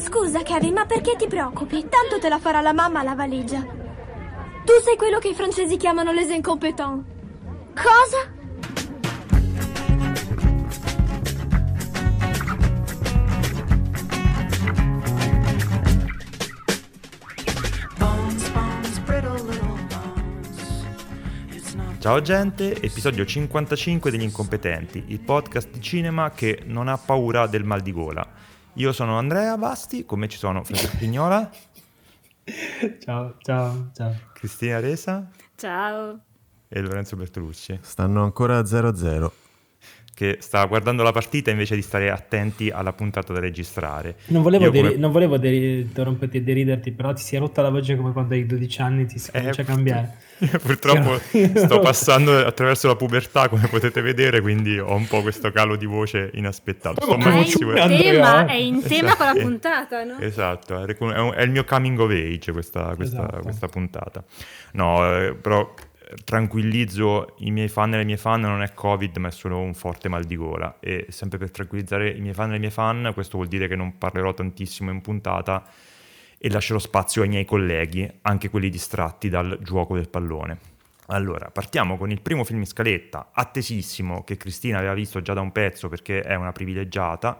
Scusa, Kevin, ma perché ti preoccupi? Tanto te la farà la mamma la valigia. Tu sei quello che i francesi chiamano les incompetents. Cosa? Ciao gente, episodio 55 degli incompetenti, il podcast di cinema che non ha paura del mal di gola. Io sono Andrea Basti, con me ci sono Francesco Pignola. ciao, ciao, ciao. Cristina Resa. Ciao. E Lorenzo Bertolucci. Stanno ancora 0-0 che sta guardando la partita invece di stare attenti alla puntata da registrare. Non volevo, deri- come... non volevo deri- interromperti e deriderti, però ti si è rotta la voce come quando hai 12 anni ti si comincia eh, a cambiare. Purtroppo sto passando attraverso la pubertà, come potete vedere, quindi ho un po' questo calo di voce inaspettato. Sto è, in tema, è in tema esatto. con la puntata, no? Esatto, è, il mio coming of age questa, questa, esatto. questa puntata. No, eh, però tranquillizzo i miei fan e le mie fan non è covid ma è solo un forte mal di gola. E sempre per tranquillizzare i miei fan e le mie fan questo vuol dire che non parlerò tantissimo in puntata e lascerò spazio ai miei colleghi anche quelli distratti dal gioco del pallone. Allora partiamo con il primo film in scaletta attesissimo che Cristina aveva visto già da un pezzo perché è una privilegiata.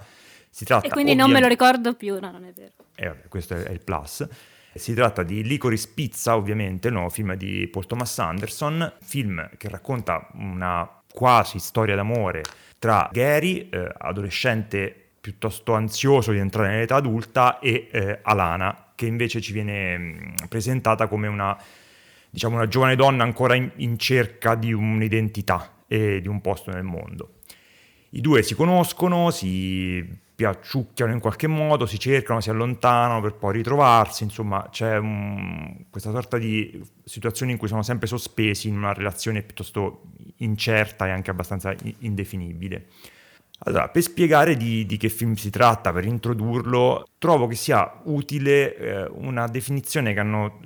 Si tratta e quindi ovviamente... non me lo ricordo più no non è vero. Eh, questo è il plus si tratta di Licorice Pizza, ovviamente, il nuovo film di Paul Thomas Anderson, film che racconta una quasi storia d'amore tra Gary, eh, adolescente piuttosto ansioso di entrare nell'età adulta, e eh, Alana, che invece ci viene mm, presentata come una, diciamo, una giovane donna ancora in, in cerca di un'identità e di un posto nel mondo. I due si conoscono, si piacciucchiano in qualche modo, si cercano, si allontanano per poi ritrovarsi, insomma c'è un, questa sorta di situazione in cui sono sempre sospesi in una relazione piuttosto incerta e anche abbastanza indefinibile. Allora, per spiegare di, di, che film si tratta, per introdurlo, trovo che sia utile eh, una definizione che hanno,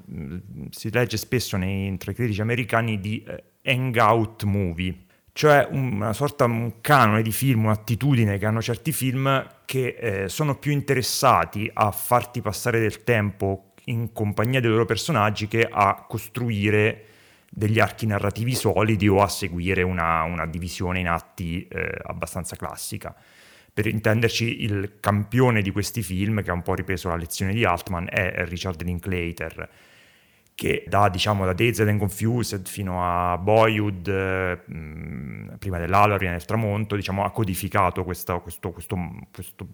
si legge spesso nei, tra i critici americani di eh, hangout movie, cioè una sorta un canone di film, un'attitudine che hanno certi film che eh, sono più interessati a farti passare del tempo in compagnia dei loro personaggi che a costruire degli archi narrativi solidi o a seguire una, una divisione in atti eh, abbastanza classica. Per intenderci, il campione di questi film, che ha un po' ripreso la lezione di Altman, è Richard Linklater che da, diciamo, da Dazed and Confused fino a Boyhood, eh, prima dell'Alori nel tramonto, diciamo, ha codificato questa questo, questo, questo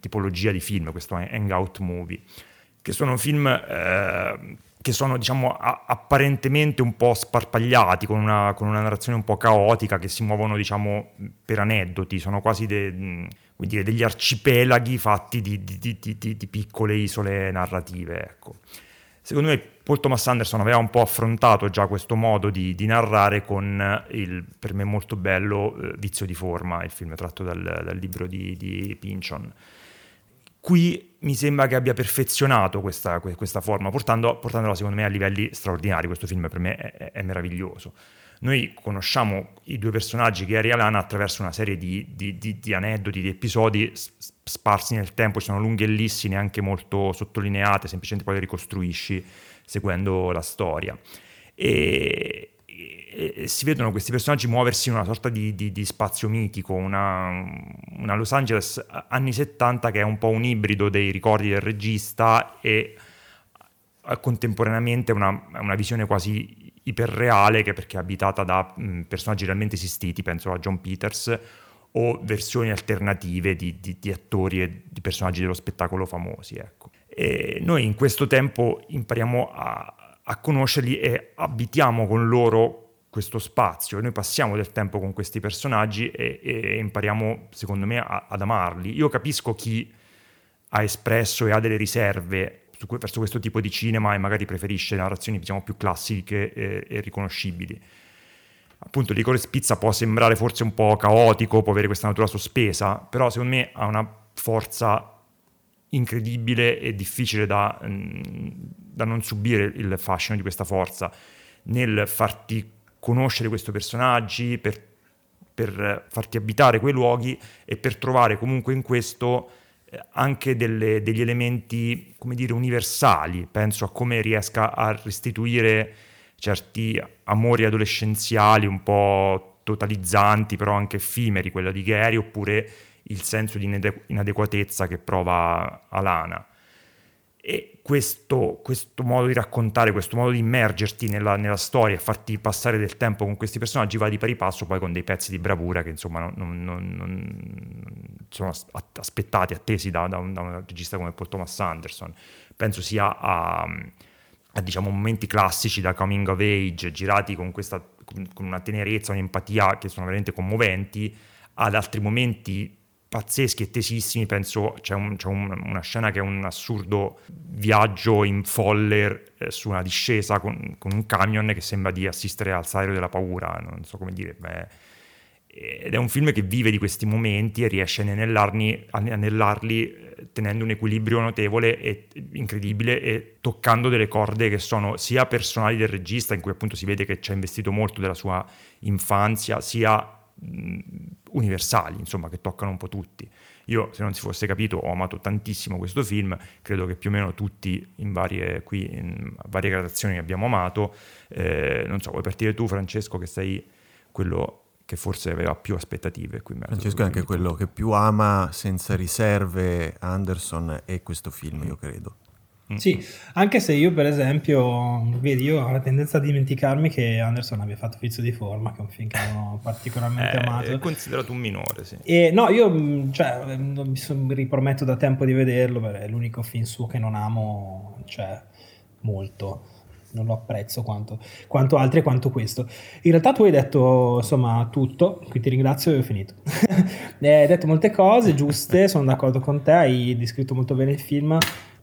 tipologia di film, questo hangout movie, che sono film eh, che sono diciamo, a- apparentemente un po' sparpagliati, con una, con una, narrazione un po' caotica, che si muovono diciamo, per aneddoti, sono quasi de- dire, degli arcipelaghi fatti di, di, di, di piccole isole narrative. Ecco. Secondo me Paul Thomas Anderson aveva un po' affrontato già questo modo di, di narrare con il, per me molto bello, eh, Vizio di forma, il film tratto dal, dal libro di, di Pinchon. Qui mi sembra che abbia perfezionato questa, questa forma, portando, portandola secondo me a livelli straordinari. Questo film per me è, è meraviglioso. Noi conosciamo i due personaggi, Gary e Alana, attraverso una serie di, di, di, di aneddoti, di episodi sparsi nel tempo, ci sono lunghellissime, anche molto sottolineate, semplicemente poi le ricostruisci seguendo la storia. E, e, si vedono questi personaggi muoversi in una sorta di, di, di spazio mitico, una, una, Los Angeles anni 70 che è un po' un ibrido dei ricordi del regista e contemporaneamente una, una visione quasi iperreale che perché è abitata da mh, personaggi realmente esistiti, penso a John Peters, o versioni alternative di, di attori e di personaggi dello spettacolo famosi. Ecco. E noi in questo tempo impariamo a, a conoscerli e abitiamo con loro questo spazio, noi passiamo del tempo con questi personaggi e, e impariamo, secondo me, a, ad amarli. Io capisco chi ha espresso e ha delle riserve su, verso questo tipo di cinema e magari preferisce narrazioni diciamo, più classiche e, e riconoscibili. Appunto, Licorice Pizza può sembrare forse un po' caotico, può avere questa natura sospesa, però secondo me ha una forza incredibile e difficile da, mm, da, non subire il fascino di questa forza nel farti conoscere questi personaggi, per, per farti abitare quei luoghi e per trovare comunque in questo eh, anche delle, degli elementi, come dire, universali. Penso a come riesca a restituire certi amori adolescenziali un po' totalizzanti, però anche effimeri, quella di Gary, oppure il senso di inadeguatezza che prova Alana. E questo, questo, modo di raccontare, questo modo di immergerti nella, nella, storia e farti passare del tempo con questi personaggi va di pari passo poi con dei pezzi di bravura che insomma non, non, non, sono aspettati, attesi da, da, un, da, un, regista come Paul Thomas Anderson. Penso sia a, a diciamo, momenti classici da coming of age, girati con, questa, con una tenerezza, un'empatia che sono veramente commoventi, ad altri momenti pazzeschi e tesissimi, penso c'è, un, c'è un, una scena che è un assurdo viaggio in folle eh, su una discesa con, con, un camion che sembra di assistere al salario della paura, non so come dire, beh, ed è un film che vive di questi momenti e riesce a anellarli eh, tenendo un equilibrio notevole e incredibile e toccando delle corde che sono sia personali del regista, in cui appunto si vede che ci ha investito molto della sua infanzia, sia universali, insomma, che toccano un po' tutti. Io, se non si fosse capito, ho amato tantissimo questo film, credo che più o meno tutti in varie, qui, in varie gradazioni abbiamo amato. Eh, non so, vuoi partire tu, Francesco, che sei quello che forse aveva più aspettative qui. Francesco è anche quello che più ama senza riserve Anderson e questo film, io credo. Mm. Sì, anche se io per esempio, vedi, io ho la tendenza a dimenticarmi che Anderson abbia fatto Vizio di forma, che è un film che ho particolarmente eh, amato. È considerato un minore, sì. E no, io mm, cioè, mi son, riprometto da tempo di vederlo, perché è l'unico film suo che non amo, cioè, molto. Non lo apprezzo quanto, quanto altri e quanto questo. In realtà tu hai detto insomma tutto, qui ti ringrazio e ho finito. hai detto molte cose giuste, sono d'accordo con te, hai descritto molto bene il film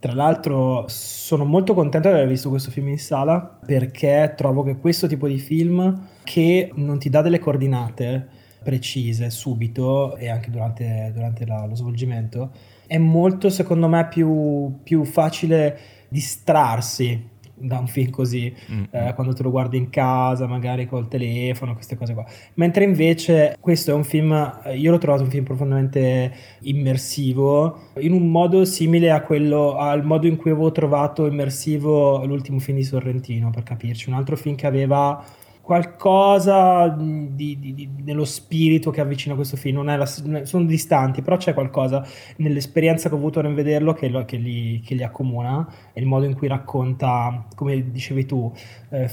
tra l'altro sono molto contento di aver visto questo film in sala perché trovo che questo tipo di film che non ti dà delle coordinate precise subito e anche durante, durante la, lo svolgimento è molto secondo me più, più facile distrarsi da un film così, mm-hmm. eh, quando te lo guardi in casa, magari col telefono, queste cose qua. Mentre invece questo è un film, eh, io l'ho trovato un film profondamente immersivo, in un modo simile a quello, al modo in cui avevo trovato immersivo l'ultimo film di Sorrentino, per capirci, un altro film che aveva qualcosa di, di, di, nello spirito che avvicina questo film, la, sono distanti, però c'è qualcosa nell'esperienza che ho avuto nel vederlo che, lo, che, li, che li, accomuna e il modo in cui racconta, come dicevi tu, eh,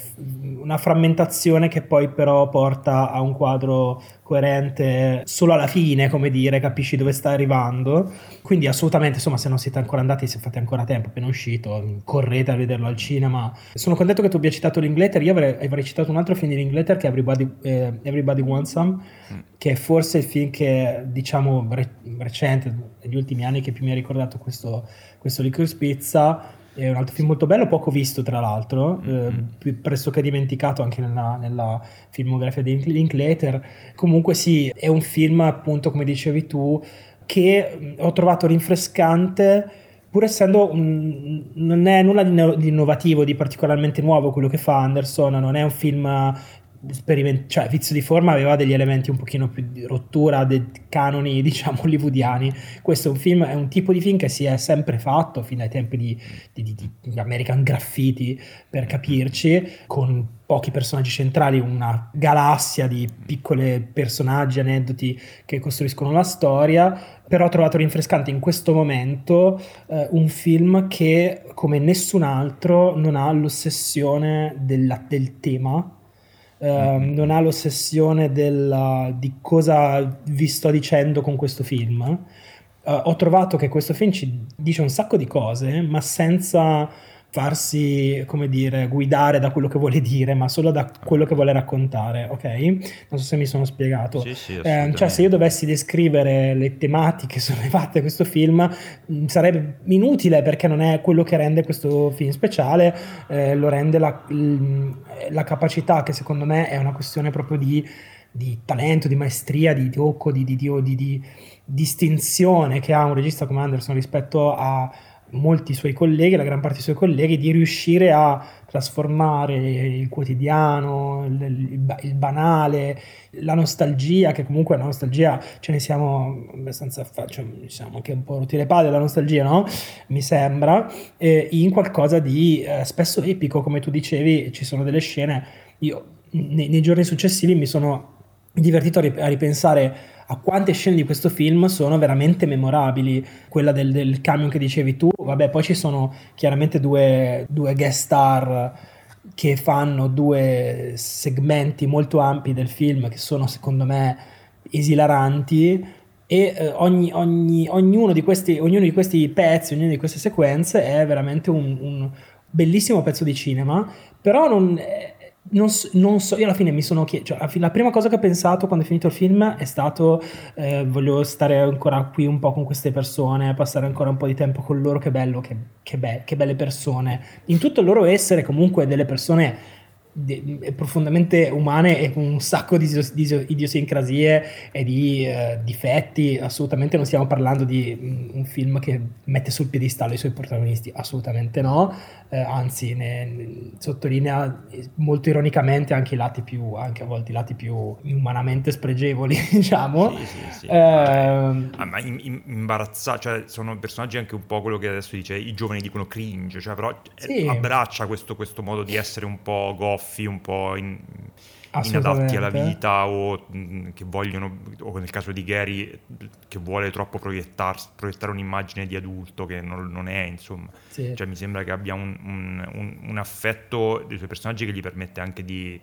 una frammentazione che poi però porta a un quadro coerente solo alla fine, come dire, capisci dove sta arrivando. Quindi assolutamente, insomma, se non siete ancora andati, se fate ancora tempo, appena uscito, correte a vederlo al cinema. Sono contento che tu abbia citato l'Ingleter, io avrei, avrei citato un altro film di l'Ingleter che è Everybody, eh, Everybody Wants Some, mm. che è forse il film che, diciamo, re- recente, negli ultimi anni, che più mi ha ricordato questo, questo Licorice Pizza è un altro film molto bello, poco visto tra l'altro, mm-hmm. eh, pressoché dimenticato anche nella, nella, filmografia di Linklater. Comunque sì, è un film appunto, come dicevi tu, che ho trovato rinfrescante, pur essendo un, non è nulla di innovativo, di particolarmente nuovo quello che fa Anderson, non è un film Speriment- cioè Vizio di forma aveva degli elementi un pochino più di rottura dei canoni diciamo hollywoodiani. Questo è un film è un tipo di film che si è sempre fatto fino ai tempi di, di, di, di American Graffiti per capirci con pochi personaggi centrali una galassia di piccoli personaggi aneddoti che costruiscono la storia. Però ho trovato rinfrescante in questo momento eh, un film che come nessun altro non ha l'ossessione della, del tema Uh, non ha l'ossessione della, di cosa vi sto dicendo con questo film. Uh, ho trovato che questo film ci dice un sacco di cose, ma senza farsi, come dire, guidare da quello che vuole dire, ma solo da quello che vuole raccontare, ok? Non so se mi sono spiegato. Sì, sì, eh, cioè, se io dovessi descrivere le tematiche sollevate da questo film, mh, sarebbe inutile perché non è quello che rende questo film speciale, eh, lo rende la, la capacità, che secondo me è una questione proprio di, di talento, di maestria, di tocco, di, di, di distinzione che ha un regista come Anderson rispetto a molti suoi colleghi, la gran parte dei suoi colleghi, di riuscire a trasformare il quotidiano, il, il, banale, la nostalgia, che comunque la nostalgia ce ne siamo abbastanza, cioè, siamo anche un po' rotti le palle la nostalgia, no? Mi sembra, eh, in qualcosa di eh, spesso epico, come tu dicevi, ci sono delle scene, io nei, nei giorni successivi mi sono divertito a ripensare a quante scene di questo film sono veramente memorabili. Quella del, del camion che dicevi tu, vabbè, poi ci sono chiaramente due, due guest star che fanno due segmenti molto ampi del film che sono secondo me esilaranti e eh, ogni, ogni, ognuno, di questi, ognuno, di questi, pezzi, ognuna di queste sequenze è veramente un, un bellissimo pezzo di cinema, però non, non so, non so, io alla fine mi sono chiesto, cioè, la prima cosa che ho pensato quando è finito il film è stato eh, voglio stare ancora qui un po' con queste persone, passare ancora un po' di tempo con loro, che bello, che, che, be- che belle persone. In tutto il loro essere comunque delle persone de- profondamente umane e con un sacco di, di idiosincrasie e di uh, difetti. Assolutamente non stiamo parlando di um, un film che mette sul piedistallo i suoi protagonisti, assolutamente no. Uh, anzi, ne, ne, sottolinea molto ironicamente anche i lati più, anche a volte i lati più umanamente spregevoli, diciamo. Sì, sì, sì. Uh, ah, ma in, imbarazzato, cioè sono personaggi anche un po' quello che adesso dice i giovani dicono cringe, cioè però sì. abbraccia questo, questo modo di essere un po' goff goffi, un po' in, inadatti alla vita o mm, che vogliono, o nel caso di Gary, che vuole troppo proiettare un'immagine di adulto che non, non è, insomma. Sì. Cioè mi sembra che abbia un, un, un affetto dei suoi personaggi che gli permette anche di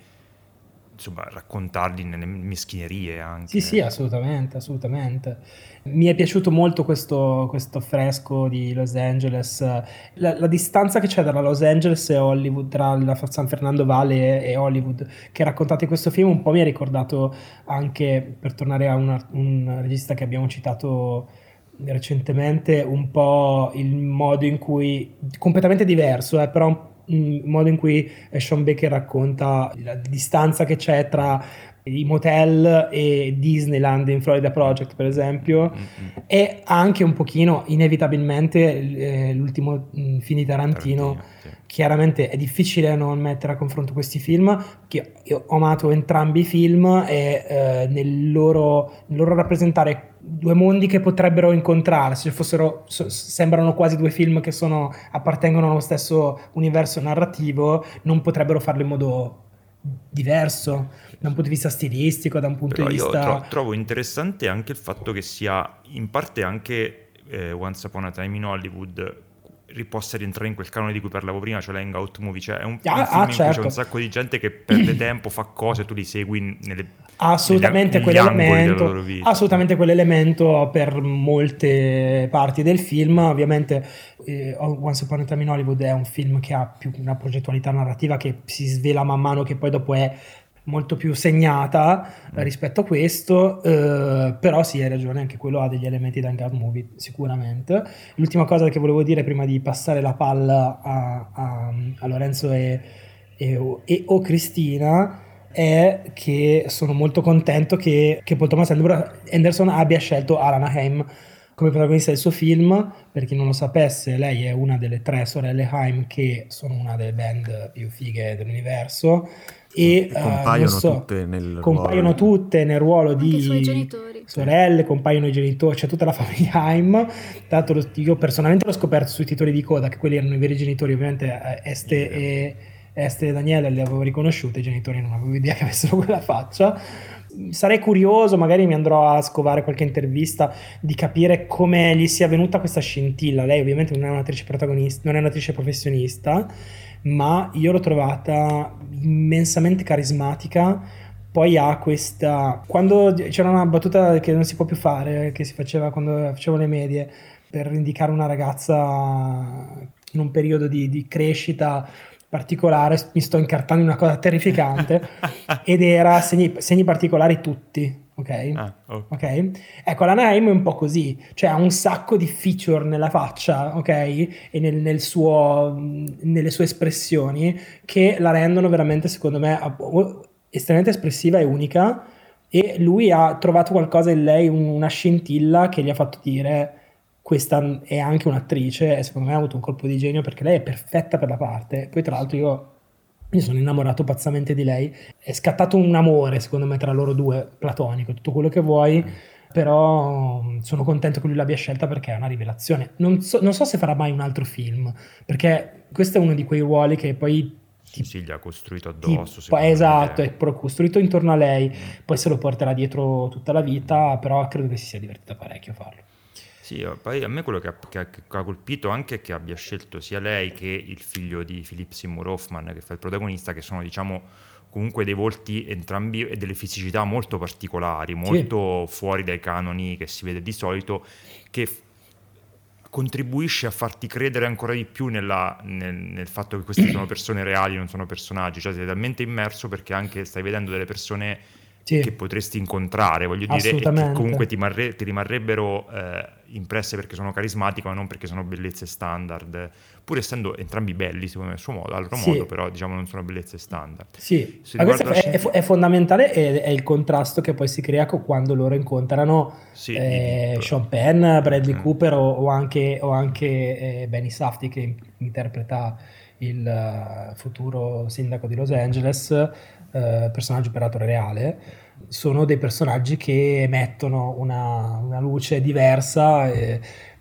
insomma, raccontarli nelle meschinerie anche. Sì, sì, assolutamente, assolutamente. Mi è piaciuto molto questo, questo fresco di Los Angeles, la, la, distanza che c'è tra Los Angeles e Hollywood, tra San Fernando Valley e, Hollywood, che raccontate in questo film, un po' mi ha ricordato anche, per tornare a una, un regista che abbiamo citato recentemente, un po' il modo in cui, completamente diverso, eh, però il modo in cui Sean Baker racconta la distanza che c'è tra i motel e Disneyland in Florida Project per esempio mm-hmm. e anche un pochino inevitabilmente eh, l'ultimo mm, film di Tarantino, Tarantino sì. chiaramente è difficile non mettere a confronto questi film che io ho amato entrambi i film e eh, nel, loro, nel loro rappresentare due mondi che potrebbero incontrarsi, fossero, sembrano quasi due film che sono, appartengono allo stesso universo narrativo, non potrebbero farlo in modo diverso da un punto di vista stilistico, da un punto Però di vista... Tro- trovo interessante anche il fatto che sia in parte anche eh, Once Upon a Time in Hollywood possa rientrare in quel canone di cui parlavo prima, cioè l'hangout movie, cioè è un, ah, un film ah, in certo. cui c'è certo. un sacco di gente che perde tempo, fa cose, tu li segui nelle, assolutamente, negli, quell'elemento, assolutamente quell'elemento per molte parti del film, ovviamente eh, Once Upon a Time in Hollywood è un film che ha più una progettualità narrativa che si svela man mano che poi dopo è molto più segnata mm. rispetto a questo, eh, però sì, hai ragione, anche quello ha degli elementi da hangout movie, sicuramente. L'ultima cosa che volevo dire prima di passare la palla a, a, a Lorenzo e, e, e, o Cristina è che sono molto contento che, che Paul Thomas Anderson abbia scelto Alana Haim come protagonista del suo film. Per chi non lo sapesse, lei è una delle tre sorelle Haim che sono una delle band più fighe dell'universo e, e compaiono, uh, so, tutte, nel compaiono tutte nel ruolo di sorelle, compaiono i genitori, c'è tutta la famiglia Haim. L'altro io personalmente l'ho scoperto sui titoli di coda, che quelli erano i veri genitori, ovviamente eh, Este e, Este e Daniele li avevo riconosciuti, i genitori non avevo idea che avessero quella faccia. Sarei curioso, magari mi andrò a scovare qualche intervista di capire come gli sia venuta questa scintilla. Lei ovviamente non è un'attrice protagonista, non è un'attrice professionista ma io l'ho trovata immensamente carismatica. Poi ha questa. Quando c'era una battuta che non si può più fare, che si faceva quando facevo le medie, per indicare una ragazza in un periodo di, di crescita particolare, mi sto incartando in una cosa terrificante, ed era segni, segni particolari tutti ok? Ah, okay. ok? Ecco, la Naim è un po' così, cioè ha un sacco di feature nella faccia, ok? E nel, nel suo, nelle sue espressioni che la rendono veramente, secondo me, estremamente espressiva e unica. E lui ha trovato qualcosa in lei, una scintilla che gli ha fatto dire questa è anche un'attrice e secondo me ha avuto un colpo di genio perché lei è perfetta per la parte. Poi tra l'altro io mi sono innamorato pazzamente di lei. È scattato un amore, secondo me, tra loro due, platonico, tutto quello che vuoi. Però sono contento che lui l'abbia scelta perché è una rivelazione. Non so, non so se farà mai un altro film, perché questo è uno di quei ruoli che poi ti, sì, gli ha costruito addosso. Ti, esatto, è costruito intorno a lei, mm. poi se lo porterà dietro tutta la vita, però credo che si sia divertita parecchio a farlo. Sì, poi a me quello che ha, che, ha, colpito anche è che abbia scelto sia lei che il figlio di Philip Seymour Hoffman, che fa il protagonista, che sono diciamo comunque dei volti entrambi e delle fisicità molto particolari, molto sì. fuori dai canoni che si vede di solito, che contribuisce a farti credere ancora di più nella, nel, nel, fatto che queste sono persone reali, non sono personaggi, cioè sei talmente immerso perché anche stai vedendo delle persone sì. che potresti incontrare, voglio dire, e che comunque ti, marre, ti rimarrebbero eh, impresse perché sono carismatiche, ma non perché sono bellezze standard, pur essendo entrambi belli, secondo me, a suo modo, al loro sì. modo, però diciamo non sono bellezze standard. Sì, ma questo è, è, è, fondamentale è, è, il contrasto che poi si crea quando loro incontrano sì, eh, Sean Penn, Bradley mm. Cooper o, o, anche, o anche eh, Benny Safdie che interpreta il uh, futuro sindaco di Los Angeles, uh, personaggio operatore reale sono dei personaggi che emettono una, una luce diversa. E,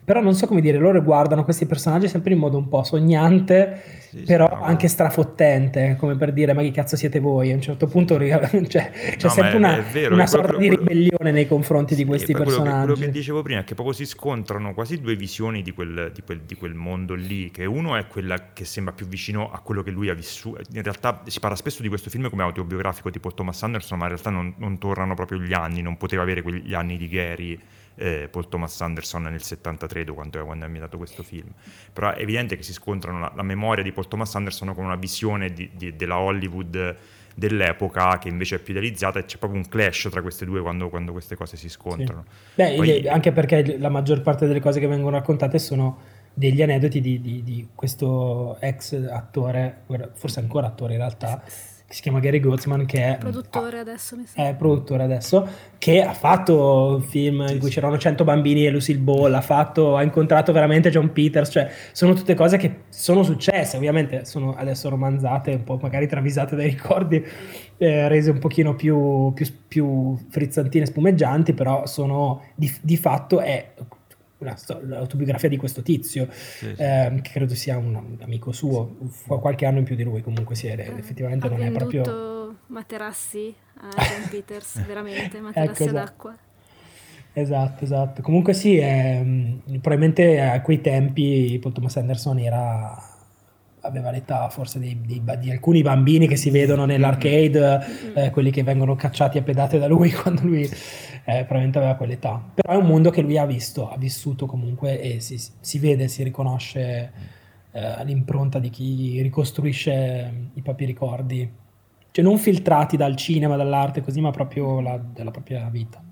però non so come dire, loro guardano questi personaggi sempre in modo un po' sognante, sì, però sì, anche strafottente, come per dire ma chi cazzo siete voi? A un certo punto cioè, c'è no, sempre una, vero, una sorta quello, di ribellione nei confronti sì, di questi personaggi. Quello che, quello che, dicevo prima è che proprio si scontrano quasi due visioni di quel, di, quel, di quel, mondo lì, che uno è quella che sembra più vicino a quello che lui ha vissuto. In realtà si parla spesso di questo film come autobiografico tipo Thomas Anderson, ma in realtà non, non tornano proprio gli anni, non poteva avere quegli anni di Gary eh, Paul Thomas Anderson nel 73 quando, quando ha ambientato questo film. Però è evidente che si scontrano la, la memoria di Paul Thomas Anderson con una visione di, di, della Hollywood dell'epoca che invece è più idealizzata e c'è proprio un clash tra queste due quando, quando queste cose si scontrano. Sì. Beh, Poi... anche perché la maggior parte delle cose che vengono raccontate sono degli aneddoti di, di, di questo ex attore, forse ancora attore in realtà, che si chiama Gary Goldsman che è produttore adesso mi sa. è produttore adesso che ha fatto un film in cui c'erano 100 bambini e Lucille Ball ha, fatto, ha incontrato veramente John Peters cioè sono tutte cose che sono successe ovviamente sono adesso romanzate un po' magari travisate dai ricordi eh, rese un pochino più, più, più frizzantine spumeggianti però sono di, di fatto è l'autobiografia di questo tizio, sì, sì. Eh, che credo sia un, un amico suo, sì, qualche anno in più di lui, comunque sì, eh, effettivamente non è proprio... materassi a John Peters, veramente, materassi ecco, d'acqua. Esatto, esatto. Comunque sì, eh, probabilmente a quei tempi Paul Thomas Anderson era aveva l'età forse di, di, di, alcuni bambini che si vedono nell'arcade, eh, quelli che vengono cacciati a pedate da lui quando lui eh, probabilmente aveva quell'età. Però è un mondo che lui ha visto, ha vissuto comunque e si, si vede, si riconosce eh, l'impronta di chi ricostruisce i propri ricordi, cioè non filtrati dal cinema, dall'arte così, ma proprio la, della propria vita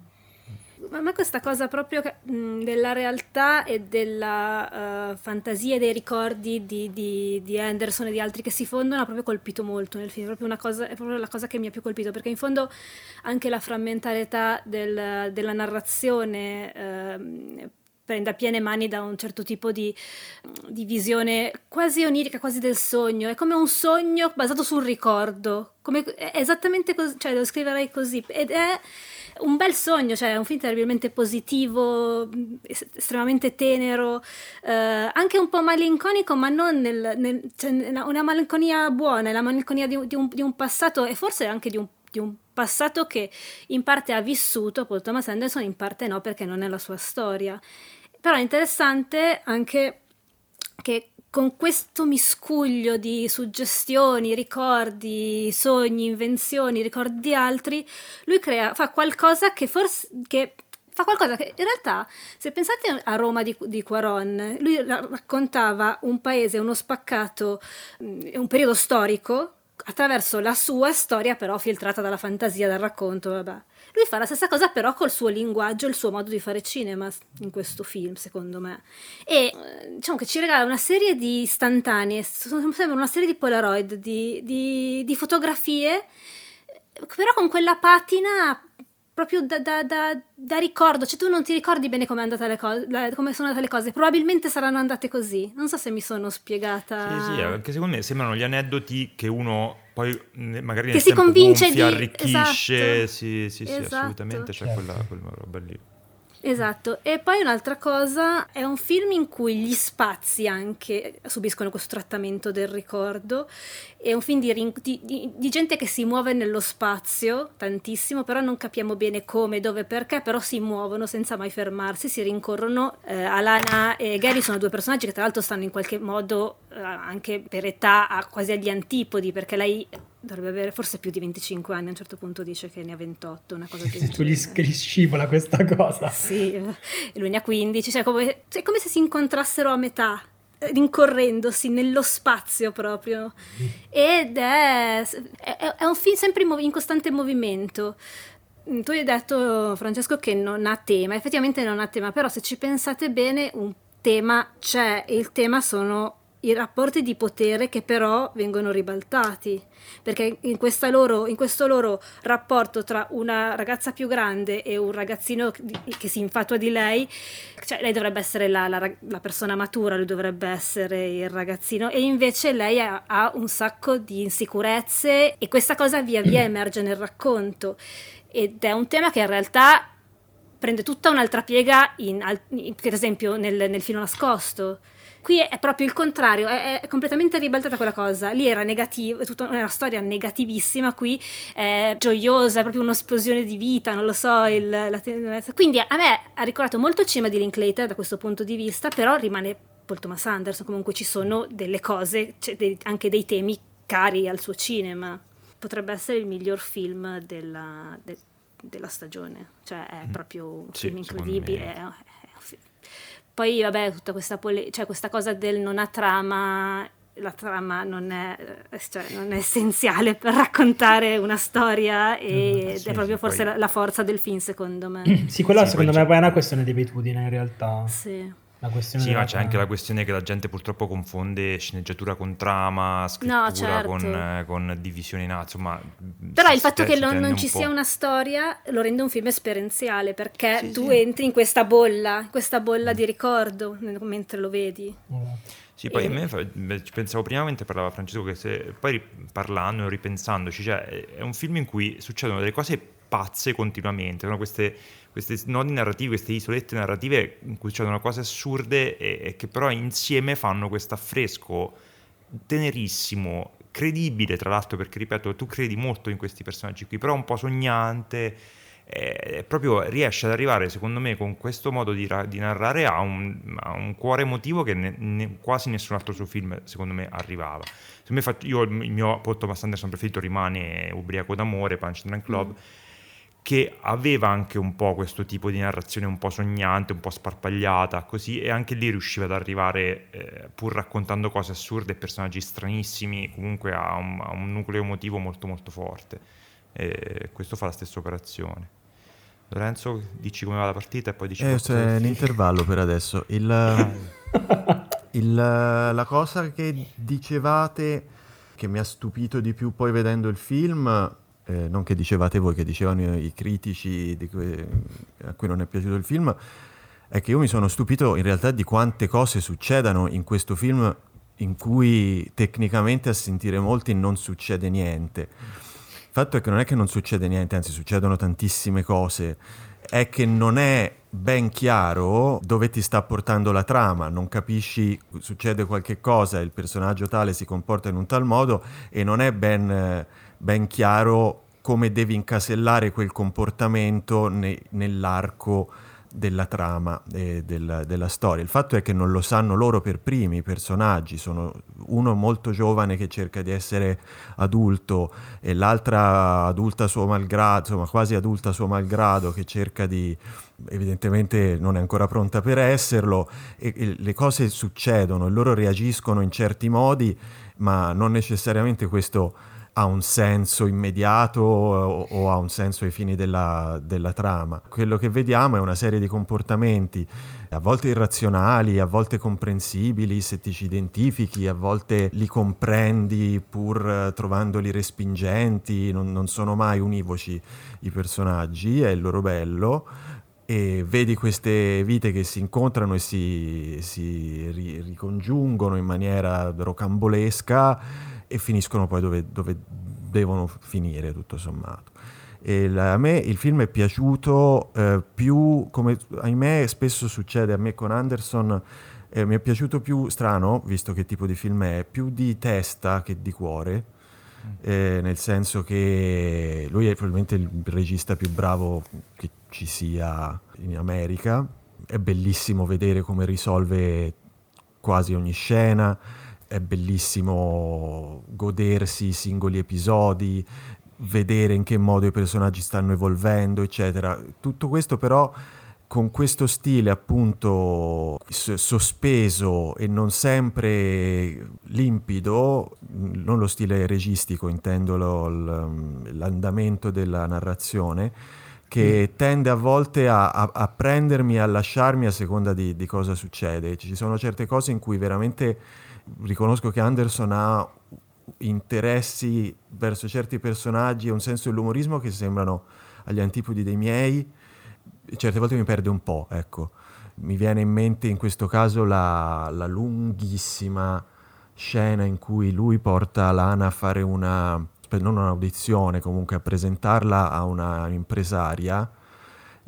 a me questa cosa proprio mh, della realtà e della uh, fantasia e dei ricordi di, di, di, Anderson e di altri che si fondono ha proprio colpito molto nel film, è proprio, cosa, è proprio la cosa che mi ha più colpito, perché in fondo anche la frammentarietà del, della narrazione uh, prende a piene mani da un certo tipo di, di, visione quasi onirica, quasi del sogno. È come un sogno basato sul ricordo. Come, esattamente così, cioè lo scriverei così. Ed è un bel sogno, cioè un film terribilmente positivo, estremamente tenero, eh, anche un po' malinconico, ma non nel, nel, cioè una malinconia buona, la malinconia di, di, un, di, un, passato e forse anche di un, di un passato che in parte ha vissuto Paul Thomas Anderson, in parte no perché non è la sua storia. Però è interessante anche che con questo miscuglio di suggestioni, ricordi, sogni, invenzioni, ricordi di altri, lui crea, fa qualcosa che forse che fa qualcosa che in realtà, se pensate a Roma di, di Quaron, lui raccontava un paese, uno spaccato, mm, un periodo storico attraverso la sua storia però filtrata dalla fantasia, dal racconto, vabbè. Lui fa la stessa cosa però col suo linguaggio, il suo modo di fare cinema in questo film, secondo me. E eh, diciamo che ci regala una serie di istantanee, sembra una serie di polaroid, di, di, di fotografie, però con quella patina proprio da, da, da, da, ricordo, cioè tu non ti ricordi bene come, co- come, sono andate le cose, probabilmente saranno andate così, non so se mi sono spiegata. Sì, sì, anche secondo me sembrano gli aneddoti che uno poi magari che si convince gonfia, di... arricchisce, esatto. sì, sì, sì, esatto. assolutamente c'è quella, quella roba lì. Esatto, e poi un'altra cosa, è un film in cui gli spazi anche subiscono questo trattamento del ricordo, è un film di, di, di, gente che si muove nello spazio tantissimo, però non capiamo bene come, dove, perché, però si muovono senza mai fermarsi, si rincorrono. Eh, Alana e Gary sono due personaggi che tra l'altro stanno in qualche modo anche per età quasi agli antipodi, perché lei dovrebbe avere forse più di 25 anni, a un certo punto dice che ne ha 28, una cosa del Tu gli, scivola questa cosa. Sì, e lui ne ha 15, cioè come, è come se si incontrassero a metà, eh, rincorrendosi nello spazio proprio. Ed è, è, è un film sempre in, in costante movimento. Mm, tu hai detto, Francesco, che non ha tema, effettivamente non ha tema, però se ci pensate bene un tema c'è e il tema sono i rapporti di potere che però vengono ribaltati, perché in, loro, in, questo loro rapporto tra una ragazza più grande e un ragazzino che si infatua di lei, cioè lei dovrebbe essere la, la, la persona matura, lui dovrebbe essere il ragazzino e invece lei ha, ha un sacco di insicurezze e questa cosa via via emerge nel racconto. Ed è un tema che in realtà prende tutta un'altra piega, in, in, per esempio nel, nel filo nascosto Qui è proprio il contrario, è, è completamente ribaltata quella cosa. Lì era negativo, è tutta una storia negativissima, qui è gioiosa, è proprio un'esplosione di vita, non lo so. Il, la, quindi a me ha ricordato molto il cinema di Linklater da questo punto di vista, però rimane Paul Thomas Anderson, comunque ci sono delle cose, dei, anche dei temi cari al suo cinema. Potrebbe essere il miglior film della, de, della stagione, cioè è mm. proprio un sì, film incredibile. Poi, vabbè, tutta questa, pole- cioè, questa cosa del non ha trama la trama non è, eh, cioè, non è, essenziale per raccontare una storia ed mm, sì, è proprio forse poi... la, forza del film secondo me. Sì, quella sì, secondo me poi è una questione di abitudine in realtà. Sì. Sì, ma c'è anche la questione che la gente purtroppo confonde sceneggiatura con trama, scrittura no, certo. con, eh, con, divisione in atto, insomma... Però il fatto che non, non ci sia una storia lo rende un film esperienziale, perché sì, tu sì. entri in questa bolla, questa bolla di ricordo mentre lo vedi. Sì, poi e... a me ci pensavo prima mentre parlava Francesco che se poi parlando e ripensandoci, cioè è un film in cui succedono delle cose pazze continuamente, sono queste questi nodi narrativi, queste isolette narrative in cui c'erano cose assurde e, e che però insieme fanno questo affresco tenerissimo, credibile tra l'altro perché ripeto tu credi molto in questi personaggi qui, però un po' sognante, eh, proprio riesce ad arrivare secondo me con questo modo di, ra- di narrare a un, a un, cuore emotivo che ne, ne, quasi nessun altro suo film secondo me arrivava. Me fa- io il mio Paul Thomas Anderson preferito rimane Ubriaco d'amore, Punch Drunk Club. Mm che aveva anche un po' questo tipo di narrazione un po' sognante, un po' sparpagliata, così, e anche lì riusciva ad arrivare, eh, pur raccontando cose assurde e personaggi stranissimi, comunque a un, a un, nucleo emotivo molto molto forte. E questo fa la stessa operazione. Lorenzo, dici come va la partita e poi dici... Eh, c'è l'intervallo per adesso. Il, il, la cosa che dicevate che mi ha stupito di più poi vedendo il film eh, non che dicevate voi, che dicevano i, critici que- a cui non è piaciuto il film, è che io mi sono stupito in realtà di quante cose succedano in questo film in cui tecnicamente a sentire molti non succede niente. Il fatto è che non è che non succede niente, anzi succedono tantissime cose, è che non è ben chiaro dove ti sta portando la trama, non capisci, succede qualche cosa, il personaggio tale si comporta in un tal modo e non è ben ben chiaro come devi incasellare quel comportamento ne, nell'arco della trama e del, della storia. Il fatto è che non lo sanno loro per primi i personaggi, sono uno molto giovane che cerca di essere adulto e l'altra adulta suo malgrado, insomma quasi adulta suo malgrado che cerca di evidentemente non è ancora pronta per esserlo e, e le cose succedono e loro reagiscono in certi modi, ma non necessariamente questo ha un senso immediato o, o ha un senso ai fini della, della, trama. Quello che vediamo è una serie di comportamenti a volte irrazionali, a volte comprensibili se ti ci identifichi, a volte li comprendi pur eh, trovandoli respingenti, non, non sono mai univoci i personaggi, è il loro bello e vedi queste vite che si incontrano e si, si ri, ricongiungono in maniera rocambolesca e finiscono poi dove, dove devono finire tutto sommato. E la, a me il film è piaciuto eh, più, come ahimè spesso succede a me con Anderson, eh, mi è piaciuto più, strano, visto che tipo di film è, più di testa che di cuore, mm. eh, nel senso che lui è probabilmente il regista più bravo che ci sia in America, è bellissimo vedere come risolve quasi ogni scena, è bellissimo godersi i singoli episodi, vedere in che modo i personaggi stanno evolvendo, eccetera. Tutto questo però con questo stile appunto sospeso e non sempre limpido, non lo stile registico, intendo lo, l'andamento della narrazione, che mm. tende a volte a, a, a, prendermi, a lasciarmi a seconda di, di cosa succede. Ci sono certe cose in cui veramente riconosco che Anderson ha interessi verso certi personaggi e un senso dell'umorismo che sembrano agli antipodi dei miei, certe volte mi perde un po', ecco. Mi viene in mente in questo caso la, la lunghissima scena in cui lui porta Lana a fare una, non un'audizione, comunque a presentarla a una impresaria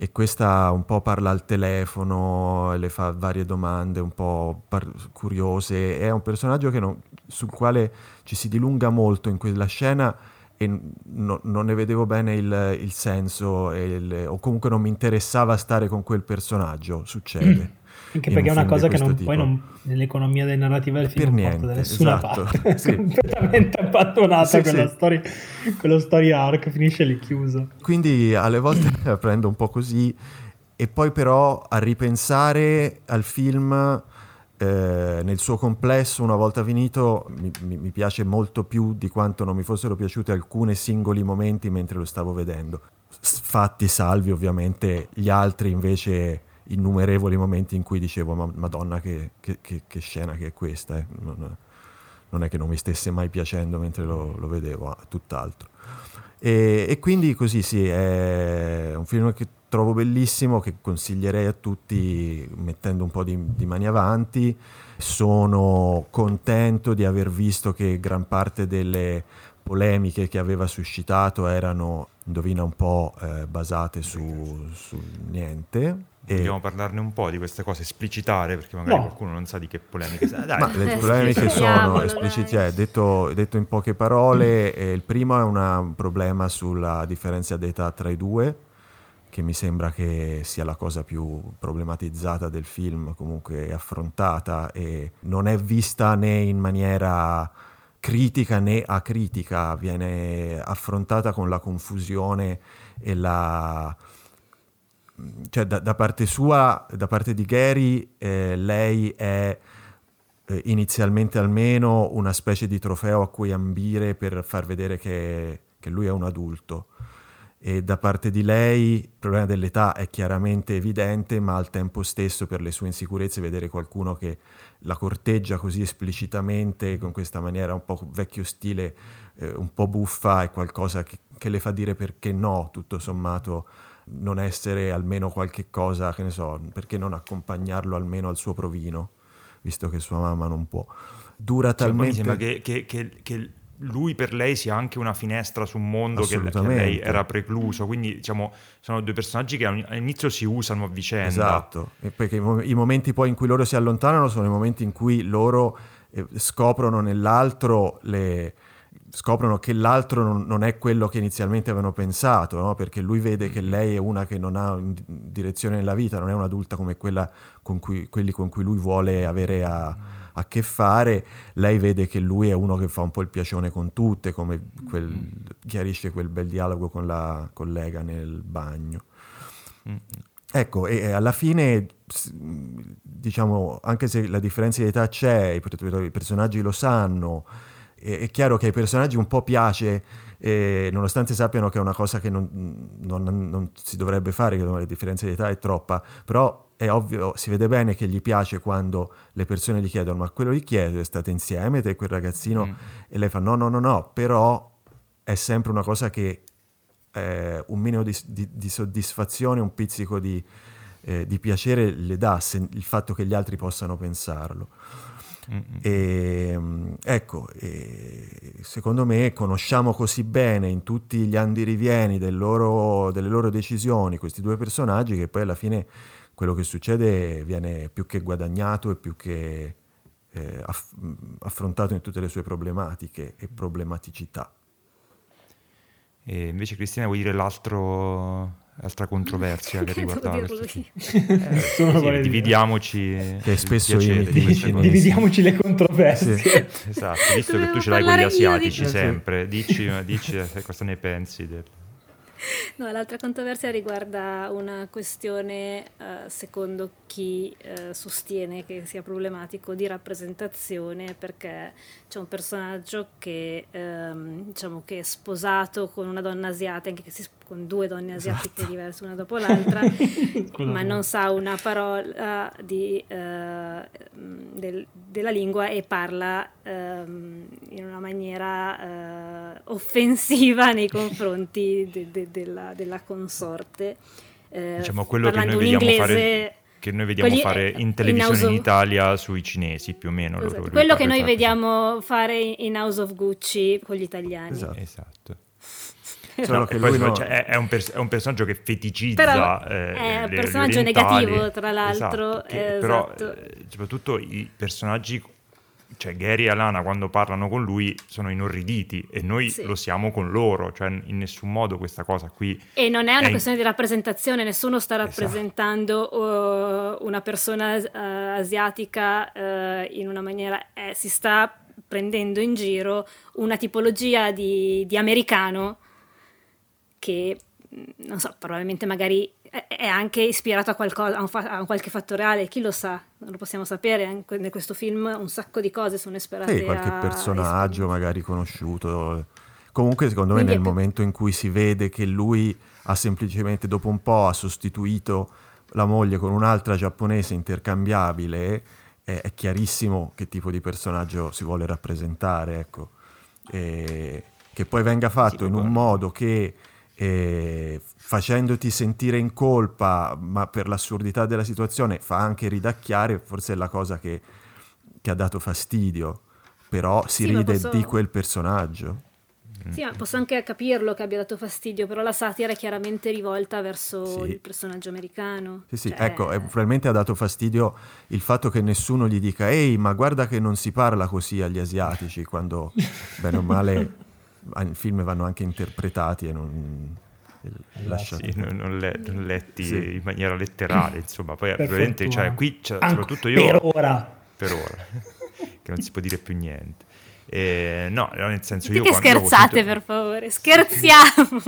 e questa un po' parla al telefono, le fa varie domande un po' par- curiose. È un personaggio non, sul quale ci si dilunga molto in quella scena e no, non ne vedevo bene il, il senso, il, o comunque non mi interessava stare con quel personaggio. Succede. Anche perché è una cosa che non, poi non, nell'economia della narrativa del film niente, porta da nessuna esatto, parte. Sì. completamente abbandonata sì, quella sì. Story, quello story arc, finisce lì chiuso. Quindi alle volte la prendo un po' così e poi però a ripensare al film eh, nel suo complesso, una volta finito, mi, mi, piace molto più di quanto non mi fossero piaciute alcuni singoli momenti mentre lo stavo vedendo. Fatti salvi ovviamente gli altri invece innumerevoli momenti in cui dicevo ma madonna che, che, che, che scena che è questa, eh. non, non, è che non mi stesse mai piacendo mentre lo, lo vedevo, ah, tutt'altro. E, e, quindi così sì, è un film che trovo bellissimo, che consiglierei a tutti mettendo un po' di, di mani avanti. Sono contento di aver visto che gran parte delle polemiche che aveva suscitato erano, indovina un po', eh, basate su, su niente Vogliamo parlarne un po' di queste cose, esplicitare, perché magari no. qualcuno non sa di che polemiche Dai. Ma le polemiche sono esplicite, eh, detto, detto, in poche parole, mm. eh, il primo è una, un problema sulla differenza d'età tra i due, che mi sembra che sia la cosa più problematizzata del film, comunque affrontata e non è vista né in maniera critica né acritica, viene affrontata con la confusione e la cioè da, da, parte sua, da parte di Gary, eh, lei è eh, inizialmente almeno una specie di trofeo a cui ambire per far vedere che, che, lui è un adulto. E da parte di lei il problema dell'età è chiaramente evidente, ma al tempo stesso per le sue insicurezze vedere qualcuno che la corteggia così esplicitamente, con questa maniera un po' vecchio stile, eh, un po' buffa, è qualcosa che, che le fa dire perché no, tutto sommato non essere almeno qualche cosa, che ne so, perché non accompagnarlo almeno al suo provino, visto che sua mamma non può. Dura cioè, talmente... Mi sembra che, che, che, che, lui per lei sia anche una finestra su un mondo che, che lei era precluso, quindi diciamo sono due personaggi che all'inizio si usano a vicenda. Esatto, e perché i momenti poi in cui loro si allontanano sono i momenti in cui loro eh, scoprono nell'altro le scoprono che l'altro non, non, è quello che inizialmente avevano pensato, no? perché lui vede che mm-hmm. lei è una che non ha direzione nella vita, non è un'adulta come quella con cui, quelli con cui lui vuole avere a, a, che fare, lei vede che lui è uno che fa un po' il piacione con tutte, come quel, mm-hmm. chiarisce quel bel dialogo con la collega nel bagno. Mm-hmm. Ecco, e alla fine, diciamo, anche se la differenza di età c'è, i personaggi lo sanno, è, chiaro che ai personaggi un po' piace, eh, nonostante sappiano che è una cosa che non, non, non si dovrebbe fare, che la differenza di età è troppa, però è ovvio, si vede bene che gli piace quando le persone gli chiedono ma quello gli chiede, state insieme, te e quel ragazzino, mm. e lei fa no, no, no, no, però è sempre una cosa che eh, un minimo di, di, di, soddisfazione, un pizzico di, eh, di piacere le dà se, il fatto che gli altri possano pensarlo. E, ehm, ecco, e secondo me conosciamo così bene in tutti gli andirivieni del loro, delle loro decisioni questi due personaggi che poi alla fine quello che succede viene più che guadagnato e più che eh, aff- affrontato in tutte le sue problematiche e problematicità. E invece Cristina vuoi dire l'altro altra controversia che riguardava questo. Eh, sì, dividiamoci che spesso piacere, dividiamoci le controversie sì. esatto visto Dobbiamo che tu ce l'hai con gli asiatici di... sempre dici, dici eh, cosa ne pensi del... No, l'altra controversia riguarda una questione, uh, secondo chi uh, sostiene che sia problematico, di rappresentazione, perché c'è un personaggio che, um, diciamo, che è sposato con una donna asiatica, che si con due donne asiatiche esatto. diverse una dopo l'altra, ma non sa una parola di, uh, del, della lingua e parla um, in una maniera uh, offensiva nei confronti de, de, della, della, consorte. Uh, diciamo quello che noi vediamo inglese, fare che noi vediamo quelli, fare in televisione in, in, Italia sui cinesi più o meno. Esatto. Quello che noi vediamo fare in House of Gucci con gli italiani. Esatto. esatto. Solo no, che lui no... cioè, è, un pers- è, un personaggio che feticizza. Però eh, è un personaggio negativo, tra l'altro. Esatto, che, esatto. Però, eh, soprattutto i personaggi, cioè Gary e Alana, quando parlano con lui, sono inorriditi e noi sì. lo siamo con loro. Cioè, in nessun modo questa cosa qui. E non è una è questione in... di rappresentazione, nessuno sta esatto. rappresentando esatto. uh, una persona uh, asiatica uh, in una maniera. Eh, si sta prendendo in giro una tipologia di, di americano che mm, non so, probabilmente magari è anche ispirato a qualcosa, a un, fa- a un qualche fattoriale, chi lo sa, non lo possiamo sapere, anche in questo film un sacco di cose sono sperate. Sì, qualche personaggio magari conosciuto. Comunque secondo Quindi me nel è... momento in cui si vede che lui ha semplicemente dopo un po' ha sostituito la moglie con un'altra giapponese intercambiabile, è, è chiarissimo che tipo di personaggio si vuole rappresentare, ecco. E che poi venga fatto sì, in un modo che eh, facendoti sentire in colpa, ma per l'assurdità della situazione fa anche ridacchiare, forse è la cosa che, che ha dato fastidio, però si sì, ride posso... di quel personaggio. Sì, posso anche capirlo che abbia dato fastidio, però la satira è chiaramente rivolta verso sì. il personaggio americano. Sì, sì, cioè... ecco, eh, probabilmente ha dato fastidio il fatto che nessuno gli dica ehi, ma guarda che non si parla così agli asiatici, quando, bene o male i film vanno anche interpretati e non lasciati. Sì, non, non, le, non letti sì. in maniera letterale, insomma, poi probabilmente cioè, qui c'è, soprattutto io per ora per ora che non si può dire più niente. Eh, no, nel senso io... Che scherzate sentito... per favore, scherziamo!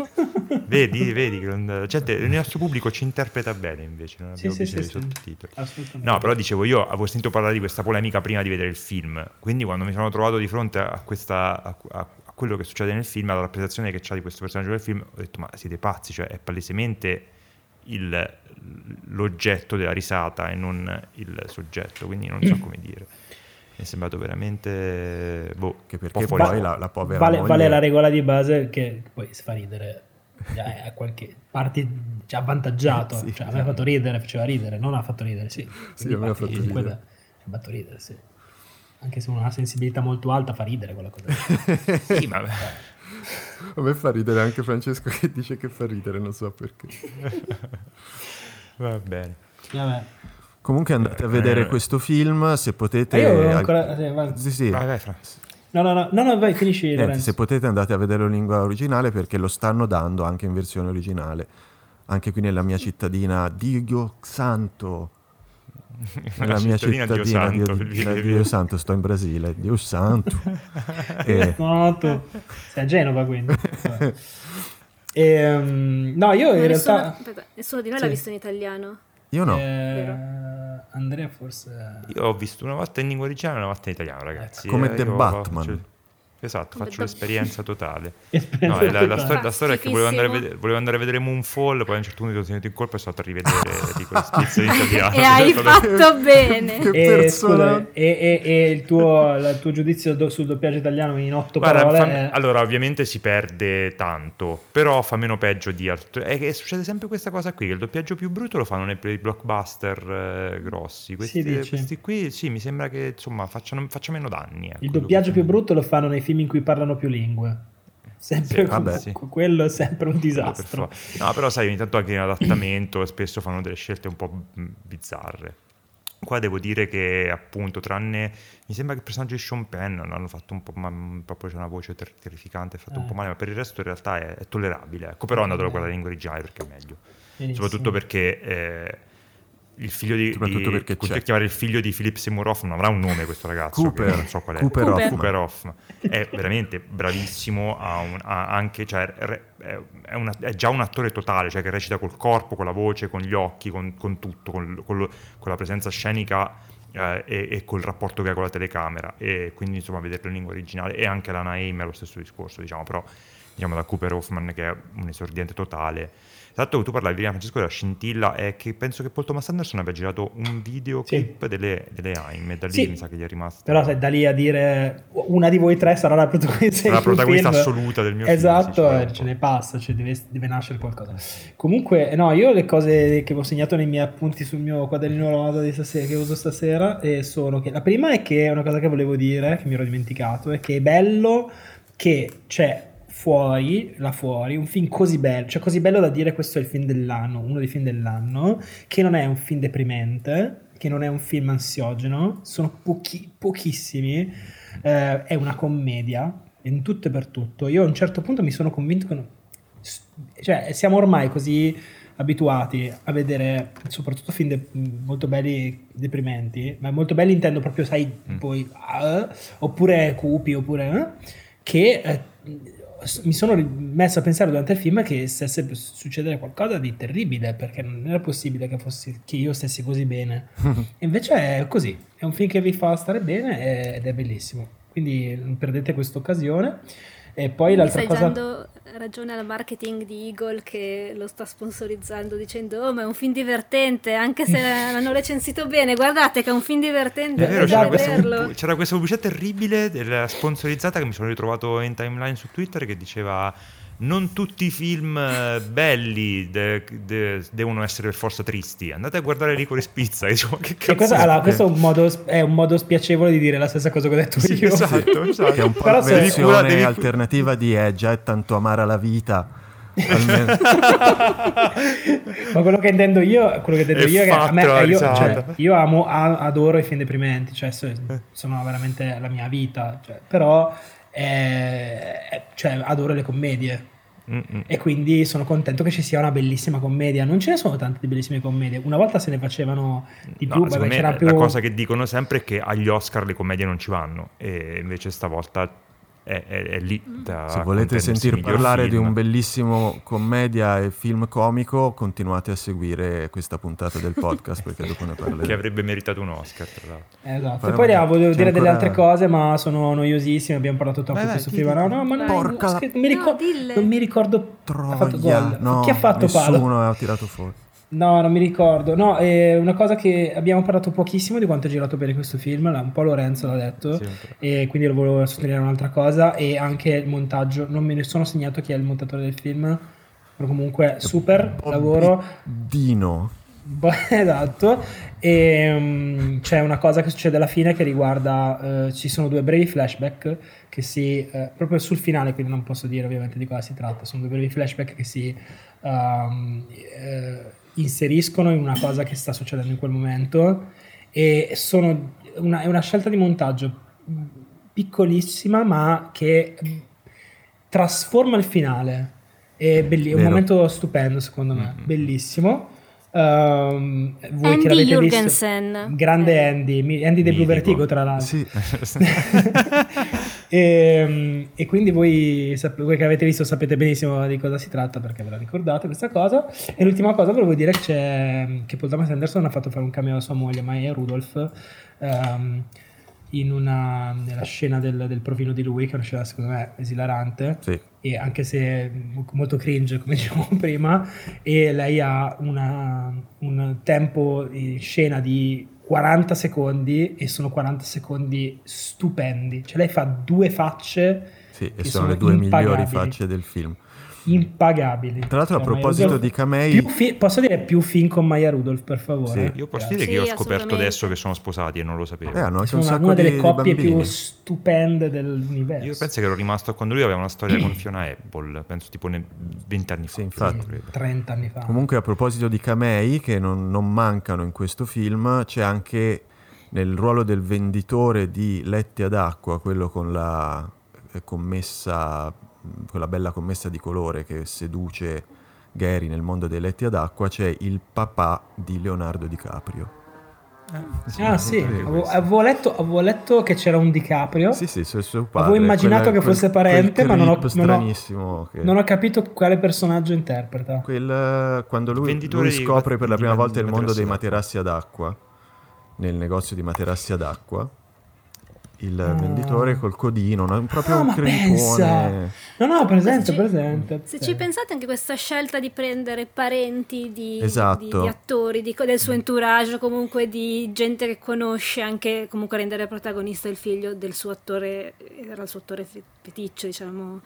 vedi, vedi, che non... gente, il nostro pubblico ci interpreta bene invece, non abbiamo sì, bisogno sì, di sottotitoli. No, però dicevo, io avevo sentito parlare di questa polemica prima di vedere il film, quindi quando mi sono trovato di fronte a questa, a, a, quello che succede nel film, alla rappresentazione che c'ha di questo personaggio del film, ho detto ma siete pazzi, cioè è palesemente il, l'oggetto della risata e non il soggetto, quindi non so come dire. Mi è sembrato veramente... Boh, che perché poi va- la, la, povera vale, moglie... vale la regola di base che poi si fa ridere a qualche parte cioè, avvantaggiato sì, cioè, a me ha fatto ridere, faceva ridere non ha fatto ridere, sì, sì a me ha fatto ridere. Ha fatto ridere, sì anche se uno ha una sensibilità molto alta fa ridere quella cosa. sì, ma... A me fa ridere anche Francesco che dice che fa ridere, non so perché. Va bene. Vabbè. Comunque andate a vedere eh. questo film, se potete... io ancora... Eh, sì, sì. Vai, vai, No, no, no, no, no vai, finisci. Niente, se potete andate a vederlo in lingua originale perché lo stanno dando anche in versione originale. Anche qui nella mia cittadina, Dio santo, nella mia cittadina, Dio Santo, Dio, Dio, Dio Santo, sto in Brasile, Dio Santo. e... Santo. Sei a Genova quindi. e, um, no, io in nessuno, realtà... Aspetta, nessuno di noi sì. l'ha visto in italiano? Io no. Eh, Andrea forse... Io ho visto una volta in lingua originale e una volta in italiano, ragazzi. Come eh, The Batman. Cioè... Esatto, faccio l'esperienza totale. No, è la, la storia, la storia è che volevo andare, a vedere, volevo andare a vedere Moonfall, poi a un certo punto mi sono tenuto in colpa e sono stato a rivedere dico, le spizze in italiano. e hai fatto bene. Che E, persona- scusa, e, e- e il, tuo, il tuo giudizio do- sul doppiaggio italiano in otto Guarda, parole fa- è- allora ovviamente si perde tanto, però fa meno peggio di altri. È che succede sempre questa cosa qui, che il doppiaggio più brutto lo fanno nei nei blockbuster eh, grossi. Questi, questi qui sì, mi sembra che insomma facciano, faccia meno danni. ecco, il doppiaggio più brutto lo fanno nei film in cui parlano più lingue. Sempre Sì, con- quello è sempre un per disastro. No, però sai, ogni tanto anche in adattamento spesso fanno delle scelte un po' bizzarre. Qua devo dire che appunto, tranne mi sembra che il personaggio di Sean Penn hanno fatto un po', ma mm, proprio c'è una voce ter- terrificante, è fatto un Eh. po' male, ma per il resto in realtà è, è tollerabile. Ecco, però andatelo a guardare in originale perché è meglio. Benissimo. Soprattutto perché eh, il figlio di, Soprattutto di perché continua c'è. a chiamare il figlio di Philip Seymour Hoffman, non avrà un nome questo ragazzo, Cooper. non so qual è. Cooper Cooper. Cooper Hoffman. È veramente bravissimo, ha un- ha anche, cioè, re- è, una- è già un attore totale, cioè che recita col corpo, con la voce, con gli occhi, con, con tutto, con, con lo- con la presenza scenica eh, e, e col rapporto che ha con la telecamera. E quindi insomma vederlo in lingua originale e anche la Naim è lo stesso discorso, diciamo, però diciamo da Cooper Hoffman che è un esordiente totale. Esatto, tu parlavi prima Francesco della scintilla, è che penso che Paul Thomas Anderson abbia girato un videoclip delle, delle AIM e da lì Sì. mi sa che gli è rimasto. Però sai, da lì a dire una di voi tre sarà la protagonista, Sarà la protagonista film. assoluta del mio film, esatto, sì, un eh, ce ne passa, cioè deve, deve nascere qualcosa. Comunque, no, io le cose che ho segnato nei miei appunti sul mio quadernino rosa di stasera, che uso stasera eh, sono che la prima è che è una cosa che volevo dire, che mi ero dimenticato, è che è bello che c'è fuori, là fuori, un film così bello, cioè così bello da dire questo è il film dell'anno, uno dei film dell'anno, che non è un film deprimente, che non è un film ansiogeno, sono pochi, pochissimi, eh, è una commedia, in tutto e per tutto. Io a un certo punto mi sono convinto che... non- cioè, siamo ormai così abituati a vedere soprattutto film de- molto belli deprimenti, ma molto belli intendo proprio, sai, Mm. poi, ah, oppure cupi, oppure... eh, che s- mi sono messo a pensare durante il film che stesse per succedere qualcosa di terribile, perché non era possibile che, fossi, che io stessi così bene. E invece è così, è un film che vi fa stare bene e- ed è bellissimo. Quindi non perdete questa occasione. E poi Quindi l'altra cosa... dando ragione al marketing di Eagle che lo sta sponsorizzando dicendo oh ma è un film divertente anche se l'hanno recensito bene. Guardate che è un film divertente È vero, c'era, vederlo. c'era questa pubblicità terribile della sponsorizzata che mi sono ritrovato in timeline su Twitter che diceva non tutti i film eh, belli de- de- devono essere per forza tristi. Andate a guardare Licorice Pizza. E dicevo, che cazzo cosa- è? allora, questo è un, modo, è un modo spiacevole di dire la stessa cosa che ho detto Sì, io. esatto, esatto. Che è un po' Però la versione Devi alternativa di È già è tanto amara la vita. Ma quello che intendo io, quello che intendo È io è che a me, io, risata. cioè, io amo, a- adoro i film deprimenti, cioè so- sono veramente la mia vita, cioè, però eh, cioè, adoro le commedie Mm-mm. e quindi sono contento che ci sia una bellissima commedia. Non ce ne sono tante di bellissime commedie, una volta se ne facevano di No, più, secondo vabbè, c'era più... la cosa che dicono sempre è che agli Oscar le commedie non ci vanno e invece stavolta è, è- è lì da Se volete sentir parlare di film. un bellissimo commedia e film comico, continuate a seguire questa puntata del podcast perché dopo ne che parleremo. avrebbe meritato un Oscar tra l'altro Esatto. Faremo- E poi ah, volevo dire delle ancora- altre cose, ma sono noiosissime. Abbiamo parlato troppo di vai, questo di- film. No, di- no, ma non, Porca la- non mi, No, ricor- dille. non mi ricordo. ha fatto Troia, gol. no, Chi ha fatto palo? nessuno ha tirato fuori. No, non mi ricordo. No, è una cosa che abbiamo parlato pochissimo di quanto è girato bene questo film. Un po' Lorenzo l'ha detto. Sì. E quindi lo volevo sottolineare un'altra cosa. E anche il montaggio. Non me ne sono segnato chi è il montatore del film. Però comunque super lavoro. Dino. Esatto. E mm, c'è una cosa che succede alla fine che riguarda. eh, ci sono due brevi flashback che si. eh, proprio sul finale, quindi non posso dire ovviamente di cosa si tratta. Sono due brevi flashback che si ehm, eh, inseriscono in una cosa che sta succedendo in quel momento. E sono una, è una scelta di montaggio piccolissima, ma che trasforma il finale. È, belli- è un momento stupendo, secondo me, Mm-mm. bellissimo. Ehm, voi Andy che l'avete Jurgensen. visto, grande Eh. Andy, Andy dei Blue. Vertigo, tra l'altro. Sì, e, Ehm, e quindi voi, voi che avete visto sapete benissimo di cosa si tratta perché ve la ricordate questa cosa. E l'ultima cosa volevo dire che, c'è, che Paul Thomas Anderson ha fatto fare un cameo a sua moglie, Maya Rudolph, in una, nella scena del, del provino di lui, che è una scena secondo me esilarante, Sì. e anche se molto cringe, come dicevo prima, e lei ha una- un tempo in scena di 40 secondi e sono 40 secondi stupendi. Cioè lei fa due facce Sì, e che sono, sono le due migliori facce del film. Impagabili. Tra l'altro, a proposito Maya di Kamei- più fi- posso dire più film con Maya Rudolph, per favore? Sì. Io posso dire che io ho Sì, scoperto adesso che sono sposati e non lo sapevo. Eh, anche Sono un una, sacco una delle di coppie più bambini. stupende dell'universo. Io penso che ero rimasto quando lui aveva una storia con Fiona Apple, penso tipo ne- 20 anni fa. Sì, infatti. più credo. 30 anni fa. Comunque, a proposito di camei che non, non mancano in questo film, c'è anche nel ruolo del venditore di letti ad acqua, quello con la eh, commessa, quella bella commessa di colore che seduce Gary nel mondo dei letti ad acqua, c'è il papà di Leonardo DiCaprio. ah sì, sì, avevo, avevo letto, avevo letto che c'era un DiCaprio. Sì, sì, suo, suo padre. Avevo immaginato quella- che fosse quel- parente, quel ma non ho- non ho- che- Non ho capito quale personaggio interpreta. Quel, quando lui, lui di- scopre per la di- prima di volta il mondo dei materassi ad acqua, nel negozio di materassi ad acqua, il Ah. venditore col codino, no? proprio Ah, un crempone. No, no, presente, presente. Se ci pensate anche questa scelta di prendere parenti di, Esatto. di- di attori, di- del suo entourage, comunque di gente che conosce, anche comunque rendere protagonista il figlio del suo attore, era il suo attore fe- feticcio, diciamo,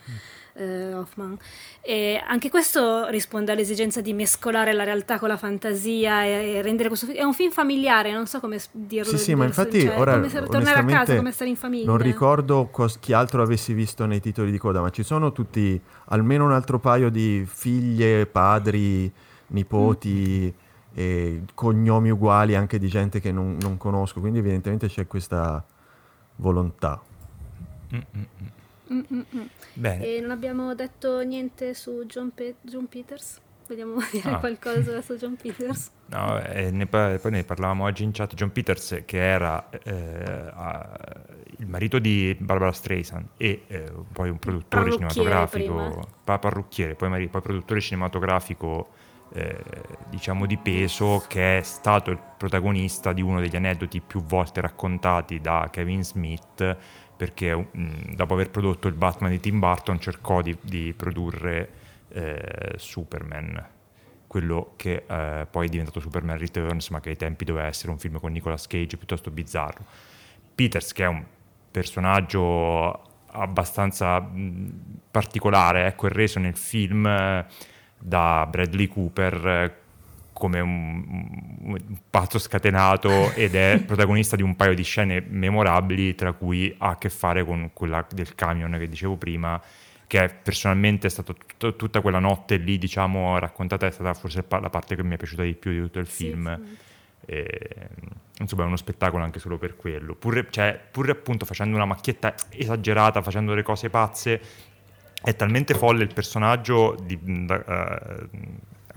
eh, Hoffman. E anche questo risponde all'esigenza di mescolare la realtà con la fantasia e, e rendere questo fi- è un film familiare, non so come dirlo. Sì, sì, ma infatti cioè, ora come se- tornare a casa, come stare in famiglia. non ricordo cos- chi altro avessi visto nei titoli di coda, ma ci sono tutti almeno un altro paio di figlie, padri, nipoti e cognomi uguali anche di gente che non, non conosco, quindi evidentemente c'è questa volontà. Mm, mm, mm. Mm. Bene, E non abbiamo detto niente su John, Pe- John Peters? Vogliamo dire Ah. qualcosa su John Peters? no, eh, ne pa- poi ne parlavamo oggi in chat. John Peters, che era eh, a- il marito di Barbara Streisand e eh, poi un produttore cinematografico, pa- parrucchiere, poi, mari- poi produttore cinematografico. eh, diciamo di peso che è stato il protagonista di uno degli aneddoti più volte raccontati da Kevin Smith perché mm, dopo aver prodotto il Batman di Tim Burton cercò di, di produrre eh, Superman quello che eh, poi è diventato Superman Returns, ma che ai tempi doveva essere un film con Nicolas Cage piuttosto bizzarro. Peters, che è un personaggio abbastanza mh, particolare, ecco, è reso nel film eh, da Bradley Cooper eh, come un, un pazzo scatenato ed è protagonista di un paio di scene memorabili, tra cui ha a che fare con quella del camion che dicevo prima, che personalmente è stata tut- tutta quella notte lì, diciamo, raccontata, è stata forse la parte che mi è piaciuta di più di tutto il film. sì. E, insomma, è uno spettacolo anche solo per quello. Pur, cioè, pur appunto facendo una macchietta esagerata, facendo le cose pazze, è talmente folle il personaggio di- a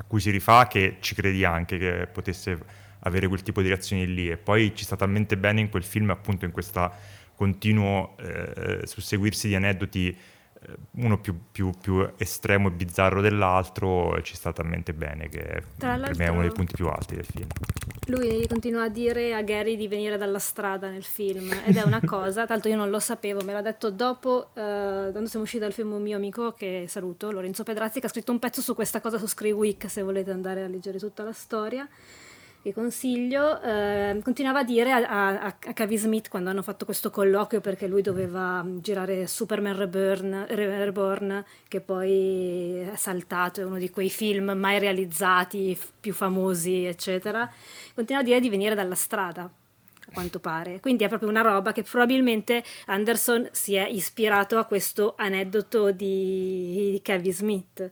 cui si rifà che ci credi anche che potesse avere quel tipo di reazioni lì. E poi ci sta talmente bene in quel film, appunto, in questo continuo eh, susseguirsi di aneddoti eh, uno più, più- più estremo e bizzarro dell'altro, ci sta talmente bene che Tra per me è uno dei punti più alti del film. Lui continua a dire a Gary di venire dalla strada nel film ed è una cosa, tanto io non lo sapevo, me l'ha detto dopo, eh, quando siamo usciti dal film un mio amico che saluto, Lorenzo Pedrazzi, che ha scritto un pezzo su questa cosa su Scriweek se volete andare a leggere tutta la storia. Vi consiglio, eh, continuava a dire a, a, a Kevin Smith quando hanno fatto questo colloquio perché lui doveva mm, girare Superman Reborn, Re- Reborn che poi è saltato, è uno di quei film mai realizzati, più famosi, eccetera. Continuava a dire di venire dalla strada, a quanto pare. Quindi è proprio una roba che probabilmente Anderson si è ispirato a questo aneddoto di, di Kevin Smith.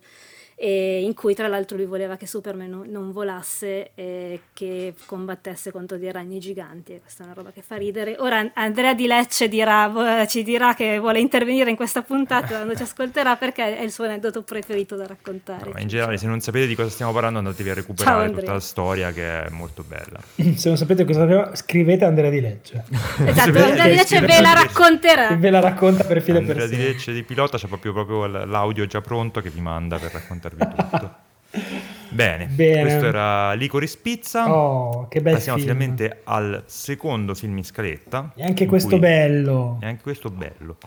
E in cui tra l'altro lui voleva che Superman non, non volasse e che combattesse contro dei ragni giganti e questa è una roba che fa ridere ora Andrea Di Lecce dirà, ci dirà che vuole intervenire in questa puntata quando ci ascolterà perché è il suo aneddoto preferito da raccontare No, in generale, se non sapete di cosa stiamo parlando, andatevi a recuperare Andrea. tutta la storia che è molto bella. Se non sapete cosa sapeva, scrivete Andrea Di Lecce. esatto Andrea Di Lecce ve la racconterà Ve la racconta per filo e per Andrea di. Lecce di pilota c'è proprio, proprio l'audio già pronto che vi manda per raccontarvi tutto. Bene, Bene. questo era Licorice Pizza. Oh, che bel Passiamo film. finalmente al secondo film in scaletta. E anche questo cui- bello. E anche questo bello.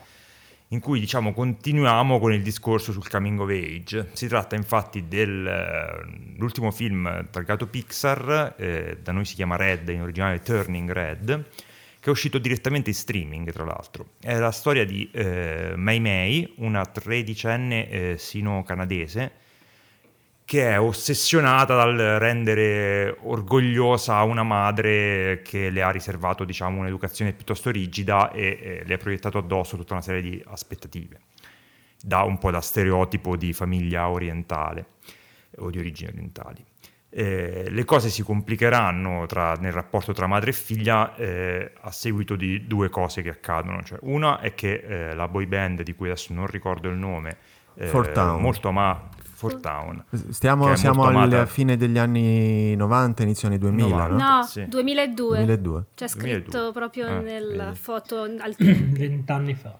In cui diciamo continuiamo con il discorso sul coming of age. Si tratta infatti dell'ultimo film targato Pixar, eh, da noi si chiama Red, in originale Turning Red, che è uscito direttamente in streaming, tra l'altro. È la storia di eh, Mei Mei, una tredicenne eh, sino-canadese, che è ossessionata dal rendere orgogliosa una madre che le ha riservato, diciamo, un'educazione piuttosto rigida e, e le ha proiettato addosso tutta una serie di aspettative. Da un po' da stereotipo di famiglia orientale o di origini orientali. Eh, le cose si complicheranno tra- nel rapporto tra madre e figlia eh, a seguito di due cose che accadono. Cioè, una è che eh, la boy band, di cui adesso non ricordo il nome, eh, molto amata, Four Town, Stiamo, siamo alla fine degli anni 90, inizio anni 2000, 90. no? No, Sì. 2002. 2002. C'è 2002. scritto proprio Ah, nella vedi. foto al Vent'anni fa.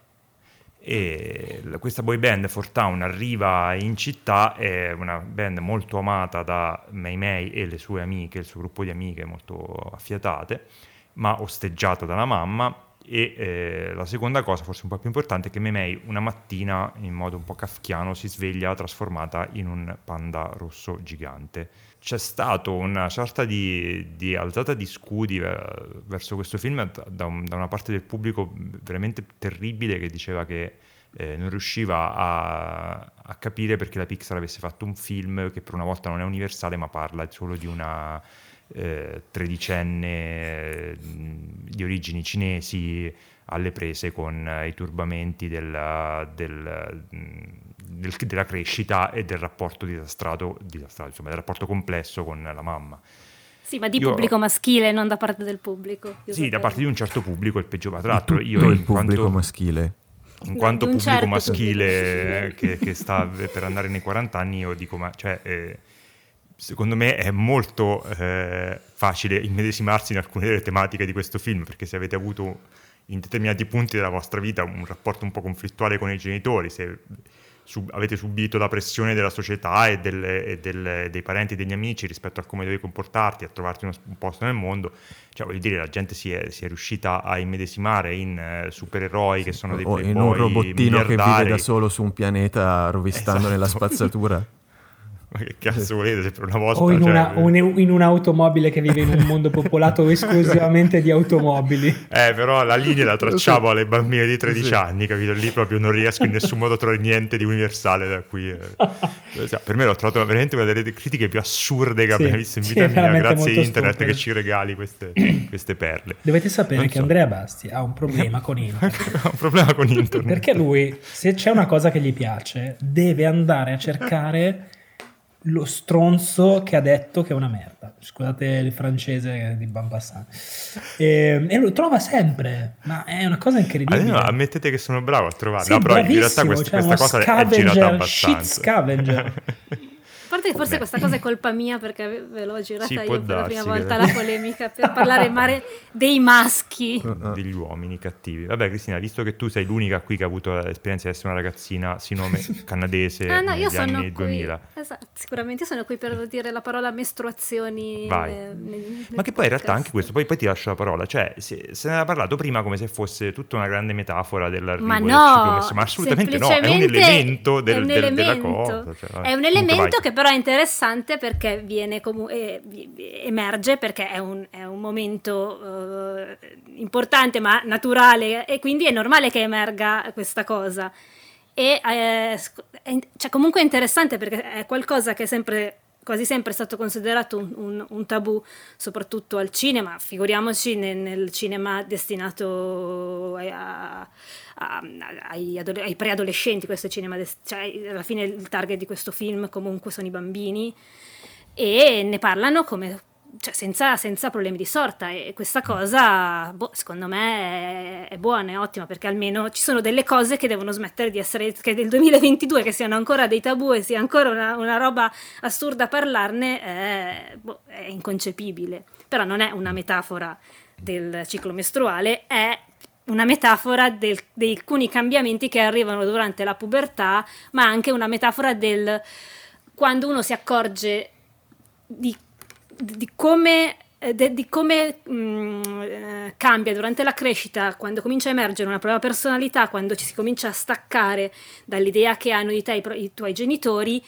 e questa boy band Four Town arriva in città, è una band molto amata da Mei Mei e le sue amiche, il suo gruppo di amiche molto affiatate, ma osteggiata dalla mamma. E eh, la seconda cosa, forse un po' più importante, è che Mei Mei una mattina, in modo un po' kafkiano, si sveglia trasformata in un panda rosso gigante. C'è stata una sorta di, di alzata di scudi eh, verso questo film da un- da una parte del pubblico veramente terribile che diceva che eh, non riusciva a, a capire perché la Pixar avesse fatto un film che per una volta non è universale ma parla solo di una eh, tredicenne eh, di origini cinesi alle prese con eh, i turbamenti della, del- del- della crescita e del rapporto disastrato, disastrato, insomma, del rapporto complesso con la mamma. Sì, ma di Io- pubblico maschile, non da parte del pubblico. Sì, da sapevo. parte di un certo pubblico il peggio. Tra l'altro tutto io il in pubblico quanto, maschile. in No, quanto pubblico certo maschile che, che sta per andare nei 40 anni, io dico, ma cioè, eh, secondo me è molto eh, facile immedesimarsi in alcune delle tematiche di questo film, perché se avete avuto in determinati punti della vostra vita un rapporto un po' conflittuale con i genitori, se sub- avete subito la pressione della società e, delle- e del- dei parenti e degli amici rispetto a come devi comportarti, a trovarti uno, un posto nel mondo, cioè voglio dire, la gente si è, si è riuscita a immedesimare in eh, supereroi che sono dei O in un robottino che vive da solo su un pianeta rovistando Esatto. nella spazzatura. Ma che cazzo volete per una volta... O in, cioè, una- o in- in un'automobile che vive in un mondo popolato esclusivamente di automobili. Eh, però la linea la tracciamo alle bambine di 13 Sì. anni, capito? Lì proprio non riesco in nessun modo a trovare niente di universale da cui... eh. Cioè, per me l'ho trovato veramente una delle critiche più assurde che Sì, abbia visto in sì, vita mia, grazie a internet stupido. che ci regali queste, queste perle. Dovete sapere Non che so. Andrea Basti ha un problema con internet. Ho un problema con internet. Perché lui, se c'è una cosa che gli piace, deve andare a cercare lo stronzo che ha detto che è una merda. Scusate il francese di Bampassan. E, e lo trova sempre, ma è una cosa incredibile. Allora, ammettete che sono bravo a trovarlo. Sì, no, però in realtà questa, cioè questa cosa è girata scavenger, shit abbastanza. scavenger. A parte che forse Beh. questa cosa è colpa mia perché ve l'ho girata Sì, io per la prima darsi che- volta la polemica per parlare male dei maschi. Degli uomini cattivi. Vabbè, Cristina, visto che tu sei l'unica qui che ha avuto l'esperienza di essere una ragazzina sinome canadese Ah, no, negli io sono anni qui. 2000. Esatto, sicuramente io sono qui per dire la parola mestruazioni. Vai. nel- nel Ma che poi in realtà anche questo, poi, poi ti lascio la parola, cioè se, se ne era parlato prima come se fosse tutta una grande metafora dell'arrivo Ma del no, ciclo messo- ma assolutamente no, è un elemento, del- è un del- della elemento. cosa. cioè, è un elemento che però è interessante perché viene comu- eh, emerge perché è un, è un momento eh, importante ma naturale e quindi è normale che emerga questa cosa. E eh, è, cioè, comunque è interessante perché è qualcosa che sempre quasi sempre stato considerato un, un- un tabù, soprattutto al cinema, figuriamoci nel, nel cinema destinato a- a- ai, adole- ai preadolescenti, questo cinema, des- cioè alla fine il target di questo film comunque sono i bambini e ne parlano come cioè senza, senza problemi di sorta e questa cosa boh, secondo me è, è buona, è ottima perché almeno ci sono delle cose che devono smettere di essere che del 2022 che siano ancora dei tabù e sia ancora una, una roba assurda parlarne è, boh, è inconcepibile. Però non è una metafora del ciclo mestruale è una metafora del- di alcuni cambiamenti che arrivano durante la pubertà ma anche una metafora del quando uno si accorge di, di come eh, de, di come mh, mm, eh, cambia durante la crescita, quando comincia a emergere una propria personalità, quando ci si comincia a staccare dall'idea che hanno di te i, i tuoi genitori,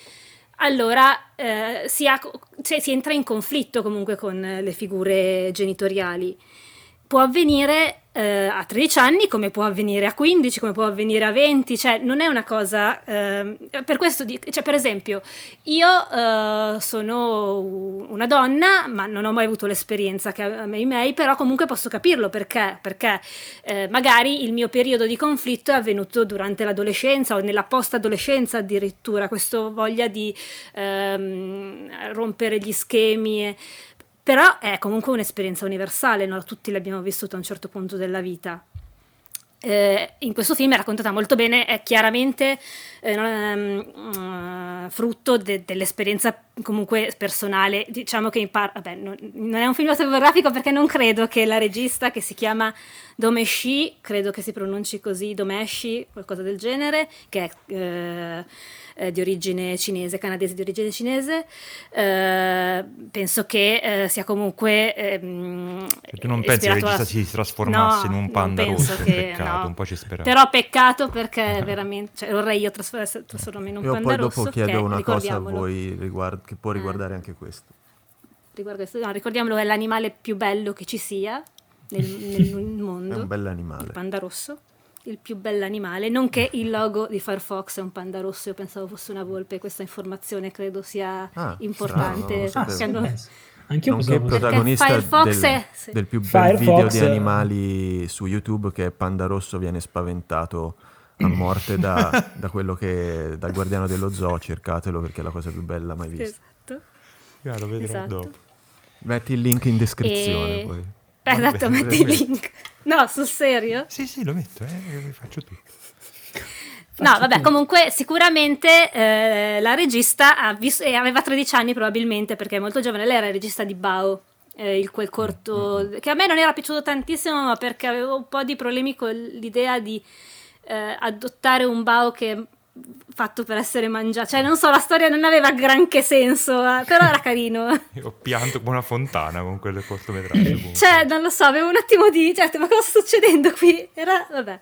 allora eh, si, ha, cioè, si, entra in conflitto comunque con le figure genitoriali. Può avvenire eh, a 13 anni, come può avvenire a 15, come può avvenire a 20, cioè non è una cosa... Eh, per questo, cioè, per esempio, io eh, sono una donna, ma non ho mai avuto l'esperienza che hanno i miei, però comunque posso capirlo perché, perché eh, magari il mio periodo di conflitto è avvenuto durante l'adolescenza o nella post-adolescenza addirittura, questo voglia di ehm, rompere gli schemi. E, però è comunque un'esperienza universale, no? tutti l'abbiamo vissuto a un certo punto della vita. Eh, in questo film è raccontata molto bene, è chiaramente eh, um, frutto de- dell'esperienza comunque personale. Diciamo che in par- vabbè, non, non, è un film autobiografico perché non credo che la regista che si chiama Domeshi, credo che si pronunci così, Domeshi, qualcosa del genere, che è eh, eh, di origine cinese, canadese di origine cinese, eh, penso che eh, sia comunque... Ehm, tu non pensi che il regista si trasformasse no, in un panda rosso? Che, peccato, no. un po' ci speravo. Però peccato perché veramente, cioè, vorrei io trasformarmi in un io panda rosso. Io poi dopo chiedo una cosa a voi riguard- che può eh. riguardare anche questo. Riguardo questo, no, ricordiamolo, è l'animale più bello che ci sia nel, nel mondo. È un bell'animale. Il panda rosso il più bell'animale, nonché il logo di Firefox è un panda rosso, io pensavo fosse una volpe, questa informazione credo sia ah, importante. Strano, ah, sì, Anch'io Nonché il protagonista del, è, sì. del, più bel Firefox video di animali su YouTube che è Panda Rosso viene spaventato a morte da, da quello che dal guardiano dello zoo, cercatelo perché è la cosa più bella mai vista. Esatto. Yeah, lo vedrò esatto. dopo. Metti il link in descrizione e... poi. Esatto, metti il link. No, sul serio? Sì, sì, lo metto, eh, faccio tutto. No, vabbè, comunque sicuramente eh, la regista visto, eh, aveva 13 anni probabilmente perché è molto giovane, lei era regista di Bao, eh, il, quel corto mm-hmm. che a me non era piaciuto tantissimo ma perché avevo un po' di problemi con l'idea di eh, adottare un Bao che fatto per essere mangiato. Cioè, non so, la storia non aveva granché senso, eh, però era carino. Ho pianto come una fontana con quel cortometraggio. cioè, non lo so, avevo un attimo di... Cioè, ma cosa sta succedendo qui? Era... vabbè.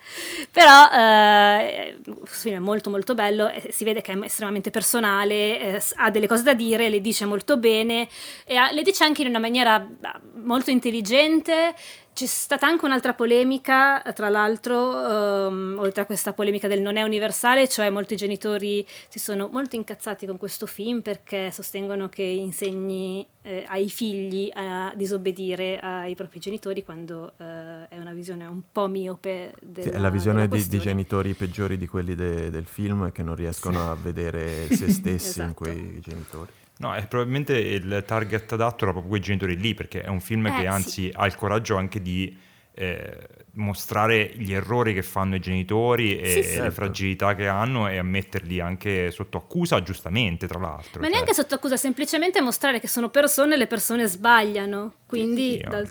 Però, eh, è molto molto bello, eh, si vede che è estremamente personale, eh, ha delle cose da dire, le dice molto bene, e ha, le dice anche in una maniera molto intelligente, c'è stata anche un'altra polemica, tra l'altro, um, oltre a questa polemica del non è universale, cioè molti genitori si sono molto incazzati con questo film perché sostengono che insegni eh, ai figli a disobbedire ai propri genitori quando eh, è una visione un po' miope della, sì, È la visione di, di, genitori peggiori di quelli de, del film che non riescono sì. a vedere se stessi esatto. in quei genitori. No, è probabilmente il target adatto era proprio quei genitori lì, perché è un film eh, che anzi sì. ha il coraggio anche di eh, mostrare gli errori che fanno i genitori e sì, sì. le fragilità che hanno e a metterli anche sotto accusa, giustamente, tra l'altro. Ma cioè. neanche sotto accusa, semplicemente mostrare che sono persone e le persone sbagliano. Quindi... Dal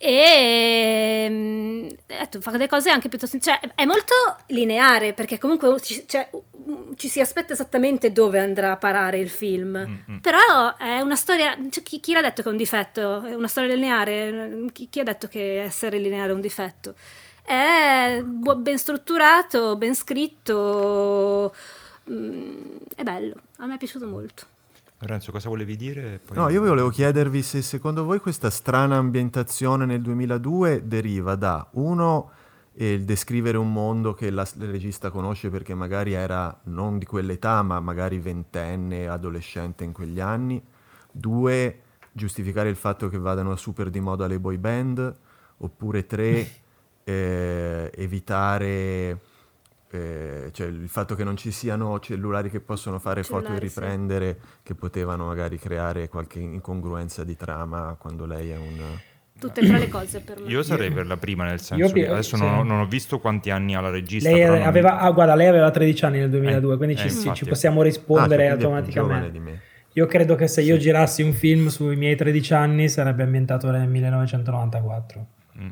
e ehm, detto, fa delle cose anche piuttosto cioè è molto lineare perché comunque ci, cioè, ci, si aspetta esattamente dove andrà a parare il film. Mm-hmm. però è una storia cioè, chi, chi, l'ha detto che è un difetto? È una storia lineare? Chi, chi ha detto che essere lineare è un difetto? È ben strutturato ben scritto mm, è bello. A me è piaciuto molto Lorenzo, cosa volevi dire? Poi... No, io volevo chiedervi se secondo voi questa strana ambientazione nel 2002 deriva da, uno, il descrivere un mondo che la, il regista conosce perché magari era non di quell'età, ma magari ventenne, adolescente in quegli anni, due, giustificare il fatto che vadano super di moda le boy band, oppure tre, eh, evitare eh, cioè il fatto che non ci siano cellulari che possono fare cellulari, foto e riprendere, sì. che potevano magari creare qualche incongruenza di trama quando lei è un... Tutte e tre le cose per me. Io sarei per la prima, nel senso Io, che adesso sì. non, ho, non, ho, visto quanti anni ha la regista. Lei aveva, non... ah, guarda, lei aveva 13 anni nel 2002, eh, quindi eh, ci, sì, ci, possiamo rispondere ah, cioè, automaticamente. Io credo che se io girassi un film sui miei 13 anni sarebbe ambientato nel 1994. Mm.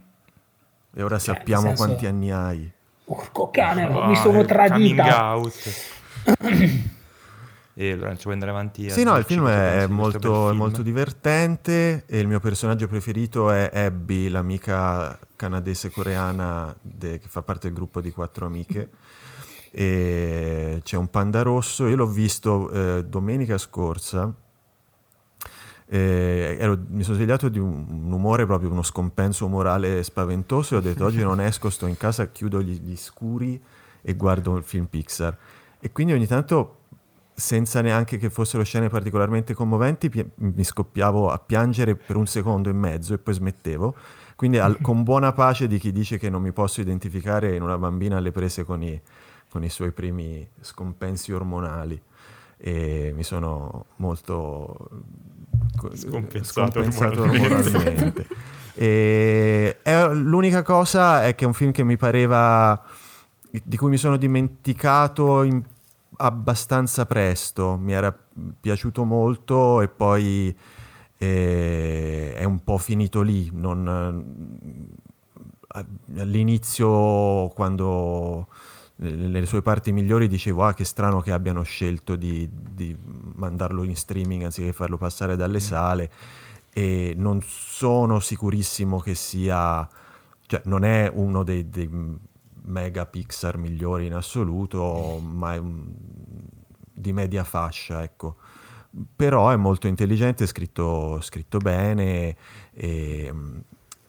E ora cioè, sappiamo senso... quanti anni hai. Porco cane, oh, mi sono tradita. E Lorenzo, vuoi andare avanti? Sì, no, il film è molto, è molto, divertente e il mio personaggio preferito è Abby, l'amica canadese-coreana de- che fa parte del gruppo di quattro amiche. E c'è un panda rosso, io l'ho visto eh, domenica scorsa. Eh, ero, mi sono svegliato di un, un, umore proprio, uno scompenso morale spaventoso e ho detto oggi non esco, sto in casa, chiudo gli, gli scuri e guardo il film Pixar. E quindi ogni tanto senza neanche che fossero scene particolarmente commoventi, pi- mi scoppiavo a piangere per un secondo e mezzo e poi smettevo. Quindi al, con buona pace di chi dice che non mi posso identificare in una bambina alle prese con i, con i suoi primi scompensi ormonali. E mi sono molto scompensato, scompensato ormonalmente. e, l'unica cosa è che è un film che mi pareva di cui mi sono dimenticato in abbastanza presto, mi era piaciuto molto e poi eh, è un po' finito lì. Non, all'inizio, quando nelle sue parti migliori dicevo ah che strano che abbiano scelto di, di mandarlo in streaming anziché farlo passare dalle mm. sale e non sono sicurissimo che sia cioè non è uno dei, dei mega Pixar migliori in assoluto, ma è un, di media fascia, ecco. Però è molto intelligente, scritto, scritto bene e,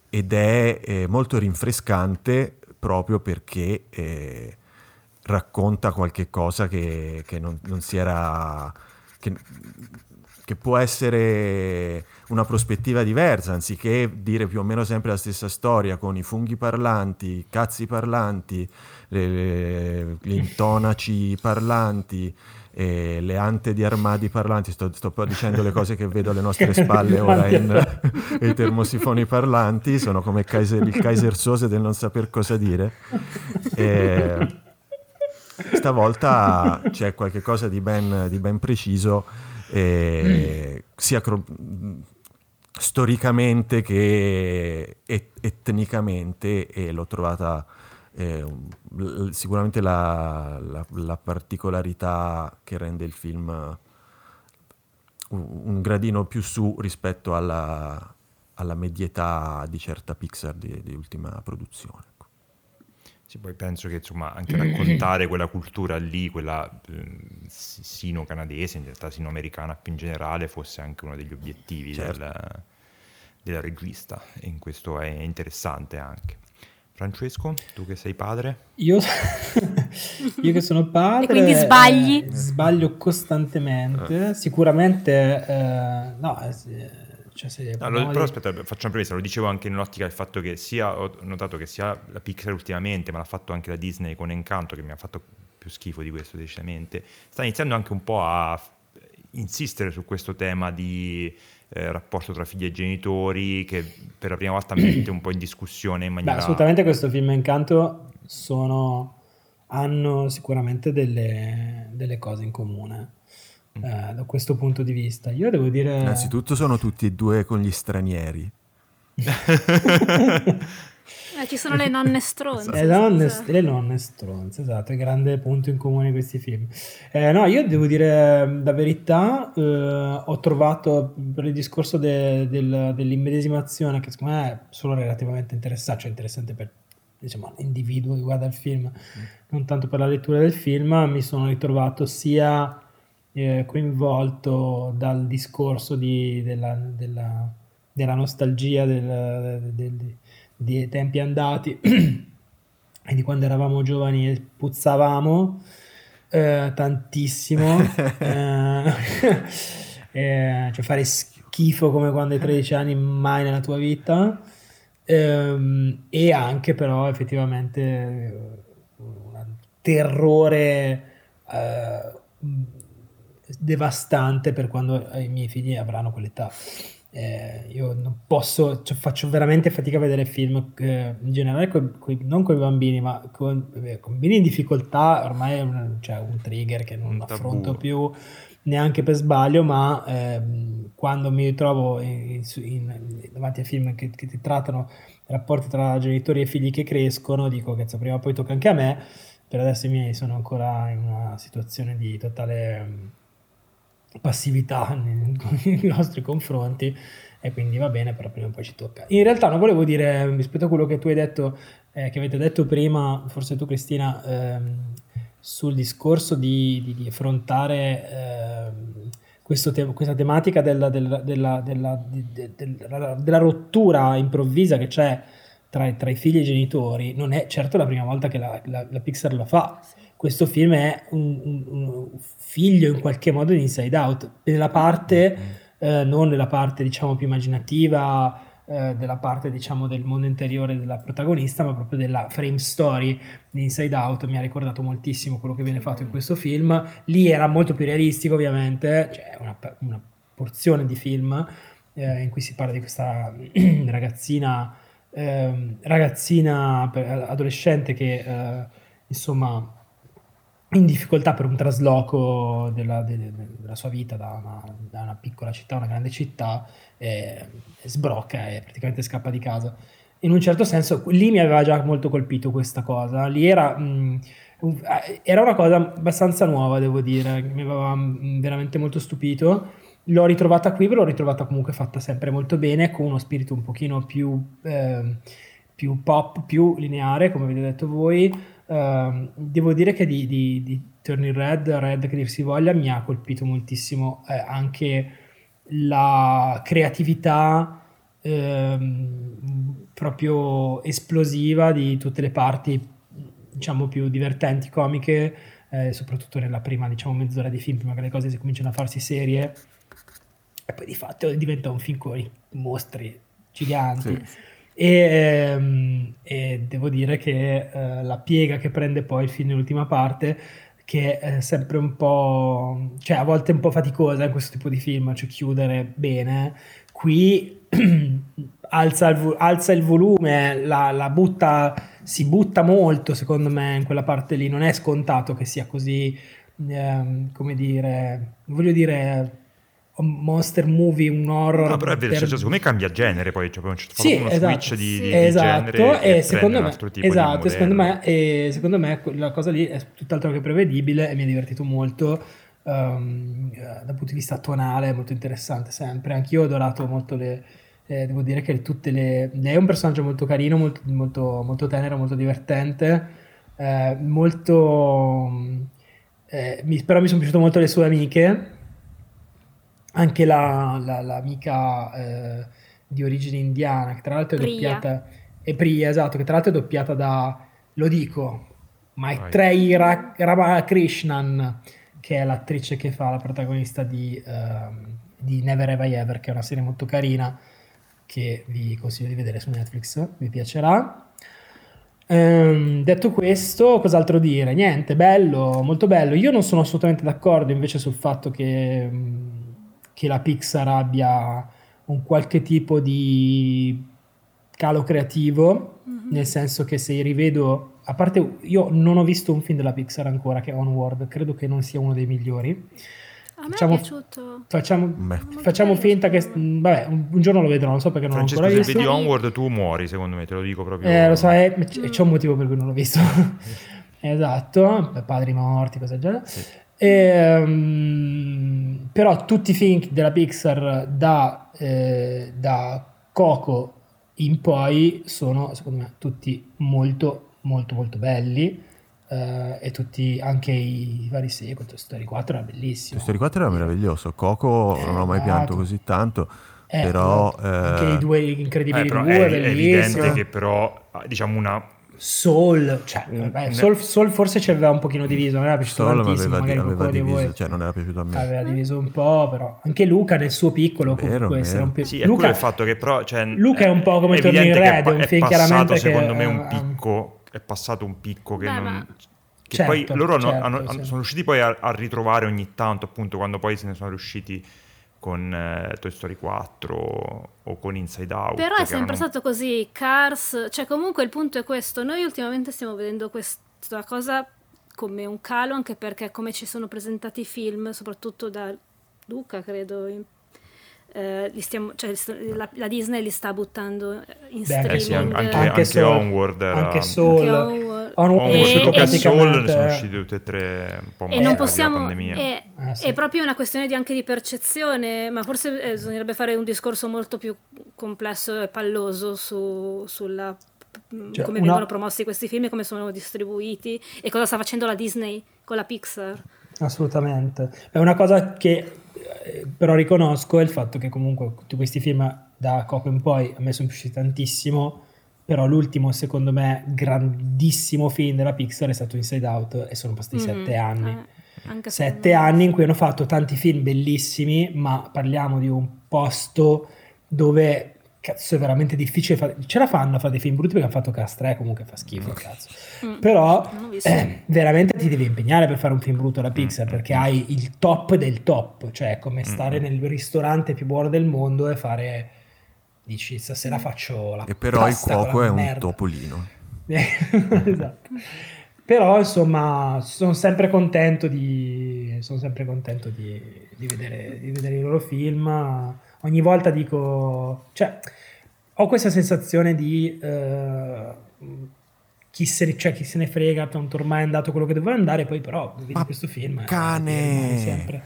ed è, è, molto rinfrescante proprio perché eh, racconta qualche cosa che, che non, non, si era... Che, che può essere una prospettiva diversa, anziché dire più o meno sempre la stessa storia con i funghi parlanti, i cazzi parlanti, le, le, gli intonaci parlanti, e le ante di armadi parlanti, sto, sto dicendo le cose che vedo alle nostre spalle ora in, i termosifoni parlanti, sono come Kaiser, il Kaiser Sose del non saper cosa dire. E stavolta c'è qualcosa di ben, di ben preciso eh, sia cro- storicamente che et- etnicamente e l'ho trovata eh, sicuramente la, la, la, particolarità che rende il film un, gradino più su rispetto alla, alla medietà di certa Pixar di, di ultima produzione. Sì, poi penso che insomma anche raccontare quella cultura lì, quella eh, sino-canadese, in realtà sino-americana più in generale, fosse anche uno degli obiettivi certo. del, della regista e in questo è interessante anche. Francesco, tu che sei padre? Io, io che sono padre... E quindi sbagli? Eh, sbaglio costantemente, eh. sicuramente... Eh, no, eh, cioè, se no, lo, però aspetta, faccio una premessa, lo dicevo anche nell'ottica del fatto che sia, ho notato che sia la Pixar ultimamente, ma l'ha fatto anche la Disney con Encanto, che mi ha fatto più schifo di questo decisamente, sta iniziando anche un po' a insistere su questo tema di eh, rapporto tra figli e genitori, che per la prima volta mette un po' in discussione in maniera... Beh, assolutamente questo film Encanto sono, hanno sicuramente delle, delle cose in comune eh, da questo punto di vista. Io devo dire... Innanzitutto sono tutti e due con gli stranieri. eh, ci sono le nonne stronze. Le nonne, le nonne stronze, esatto, è grande punto in comune questi film. Eh, no, io devo dire la verità, eh, ho trovato per il discorso de, del, dell'immedesimazione, che secondo me è solo relativamente interessante, cioè interessante per diciamo, l'individuo che guarda il film, mm. non tanto per la lettura del film, mi sono ritrovato sia eh, coinvolto dal discorso di, della, della, della, nostalgia del, del, dei tempi andati e di quando eravamo giovani e puzzavamo eh, tantissimo, eh, eh, cioè fare schifo come quando hai 13 anni mai nella tua vita. Ehm, e anche però effettivamente un terrore eh, devastante per quando i miei figli avranno quell'età. Eh, io non posso, cioè, faccio veramente fatica a vedere film eh, in generale, coi, coi, non con i bambini, ma con, eh, con bambini in difficoltà. Ormai è un, cioè, un trigger che non affronto più neanche per sbaglio, ma ehm, quando mi ritrovo in, in, davanti a film che, che ti trattano rapporti tra genitori e figli che crescono, dico che prima o poi tocca anche a me. Per adesso i miei sono ancora in una situazione di totale passività nei nostri confronti e quindi va bene, però prima o poi ci tocca. In realtà non volevo dire, rispetto a quello che tu hai detto, eh, che avete detto prima, forse tu Cristina, ehm, sul discorso di, di, di affrontare ehm, te- questa tematica della, della, della, della, rottura improvvisa che c'è tra, tra, i figli e i genitori, non è certo la prima volta che la, la, la Pixar lo fa. Questo film è un, un, figlio in qualche modo di Inside Out, nella parte, eh, non nella parte diciamo più immaginativa, eh, della parte diciamo del mondo interiore della protagonista, ma proprio della frame story di Inside Out. Mi ha ricordato moltissimo quello che viene fatto in questo film. Lì era molto più realistico, ovviamente, cioè una, una porzione di film eh, in cui si parla di questa ragazzina eh, ragazzina, adolescente che eh, insomma in difficoltà per un trasloco della, de, de, della sua vita da una, da una, piccola città a una grande città e, e sbrocca e praticamente scappa di casa. In un certo senso, lì mi aveva già molto colpito questa cosa. Lì era, mh, era una cosa abbastanza nuova, devo dire, mi aveva mh, veramente molto stupito l'ho ritrovata qui, però l'ho ritrovata comunque fatta sempre molto bene, con uno spirito un pochino più, eh, più pop, più lineare, come avete detto voi. Uh, devo dire che di, di, di Turning Red, Red che dir si voglia, mi ha colpito moltissimo eh, anche la creatività eh, proprio esplosiva di tutte le parti, diciamo, più divertenti, comiche, eh, soprattutto nella prima, diciamo, mezz'ora di film, prima che le cose si cominciano a farsi serie e poi di fatto diventa un film con i mostri giganti. Sì. E, ehm, e, devo dire che eh, la piega che prende poi il film nell'ultima parte, che è sempre un po', cioè a volte un po' faticosa in questo tipo di film, cioè chiudere bene, qui alza, il, alza, il, volume, la, la butta, si butta molto secondo me in quella parte lì, non è scontato che sia così, ehm, come dire, voglio dire monster movie, un horror. No, però è vero, per... cioè, secondo me cambia genere poi, cioè, c'è sì, uno esatto, switch di, di, esatto, di genere e, secondo me, esatto, secondo me, e secondo me la cosa lì è tutt'altro che prevedibile e mi ha divertito molto um, dal punto di vista tonale, molto interessante sempre. Anch'io ho adorato molto le... Eh, devo dire che tutte le... Lei è un personaggio molto carino, molto, molto, molto tenero, molto divertente, eh, molto... Eh, mi, però mi sono piaciute molto le sue amiche anche la, la, l'amica eh, di origine indiana, che tra l'altro è Priya. doppiata, è Priya, esatto, che tra l'altro è doppiata da, lo dico, Ra- Ramakrishnan, che è l'attrice che fa la protagonista di, uh, di Never Have I Ever, che è una serie molto carina, che vi consiglio di vedere su Netflix, vi piacerà. Um, detto questo, cos'altro dire? Niente, bello, molto bello. Io non sono assolutamente d'accordo invece sul fatto che um, che la Pixar abbia un qualche tipo di calo creativo, mm-hmm. nel senso che se rivedo, a parte io non ho visto un film della Pixar ancora che è Onward, credo che non sia uno dei migliori. A me facciamo, è piaciuto. Facciamo, facciamo finta che. Vabbè, un, un, giorno lo vedrò, non so perché non Francesco, l'ho ancora visto. Se vedi Onward, tu muori, secondo me, te lo dico proprio. Eh, lo so, è, mm. c'è un motivo per cui non l'ho visto. esatto, padri morti, cose del genere. Sì. E, um, però tutti i film della Pixar da, eh, da Coco in poi sono secondo me tutti molto molto molto belli. Eh, e tutti anche i vari sequel Toy Story 4 era bellissimo. Toy Story 4 era meraviglioso. Coco eh, non ho mai pianto così tanto eh, però anche i due incredibili eh, due è, è evidente che però diciamo una Soul, cioè, vabbè, Soul, Soul, forse ci aveva un pochino diviso, non era piaciuto Soul tantissimo, aveva, magari aveva diviso, cioè non era piaciuto a me. Aveva diviso un po', però anche Luca nel suo piccolo vero, comunque vero. un pe- sì, Luca, è il fatto che però cioè, Luca è un po' come Turning Red, è un film chiaramente secondo che, me un picco, è passato un picco che Beh, non che certo, poi loro certo, hanno, hanno, sì. sono riusciti poi a, a ritrovare ogni tanto, appunto, quando poi se ne sono riusciti con eh, Toy Story 4 o con Inside Out. Però è sempre erano... stato così, Cars, cioè comunque il punto è questo, noi ultimamente stiamo vedendo questa cosa come un calo anche perché come ci sono presentati i film, soprattutto da Luca credo, in, eh, stiamo, cioè, la, la, Disney li sta buttando in Beh, streaming. Eh sì, anche, anche, anche Soul, Onward era... Anche Soul. Anche Onward. hanno Home, uscito Lucas Soul praticamente- sono usciti tutte e tre un po' E non possiamo. pandemia. È, Ah, sì. è proprio una questione di- anche di percezione, ma forse eh, bisognerebbe fare un discorso molto più complesso e palloso su, sulla Cioè, come una- vengono promossi questi film e come sono distribuiti e cosa sta facendo la Disney con la Pixar. Assolutamente. È una cosa che eh, però riconosco il fatto che comunque tutti questi film da Coco in poi a me sono piaciuti tantissimo, però l'ultimo secondo me grandissimo film della Pixar è stato Inside Out e sono passati Mhm. sette anni. Eh, Sette anni in cui hanno fatto tanti film bellissimi, ma parliamo di un posto dove cazzo è veramente difficile fare. Ce la fanno a fare dei film brutti perché hanno fatto Cast 3, comunque fa schifo, cazzo. Mm, Però eh, veramente ti devi impegnare per fare un film brutto alla Pixar Mm, perché mm. hai il top del top, cioè è come stare Mm. nel ristorante più buono del mondo e fare dici stasera faccio la E però il cuoco è un merda." topolino. esatto. Però insomma sono sempre contento di sono sempre contento di, di vedere, di vedere i loro film. Ogni volta dico, cioè, ho questa sensazione di eh, chi, se ne, cioè, chi se ne frega, tanto ormai è andato quello che doveva andare, poi però vedi Ma questo film. eh, cane! rimane sempre.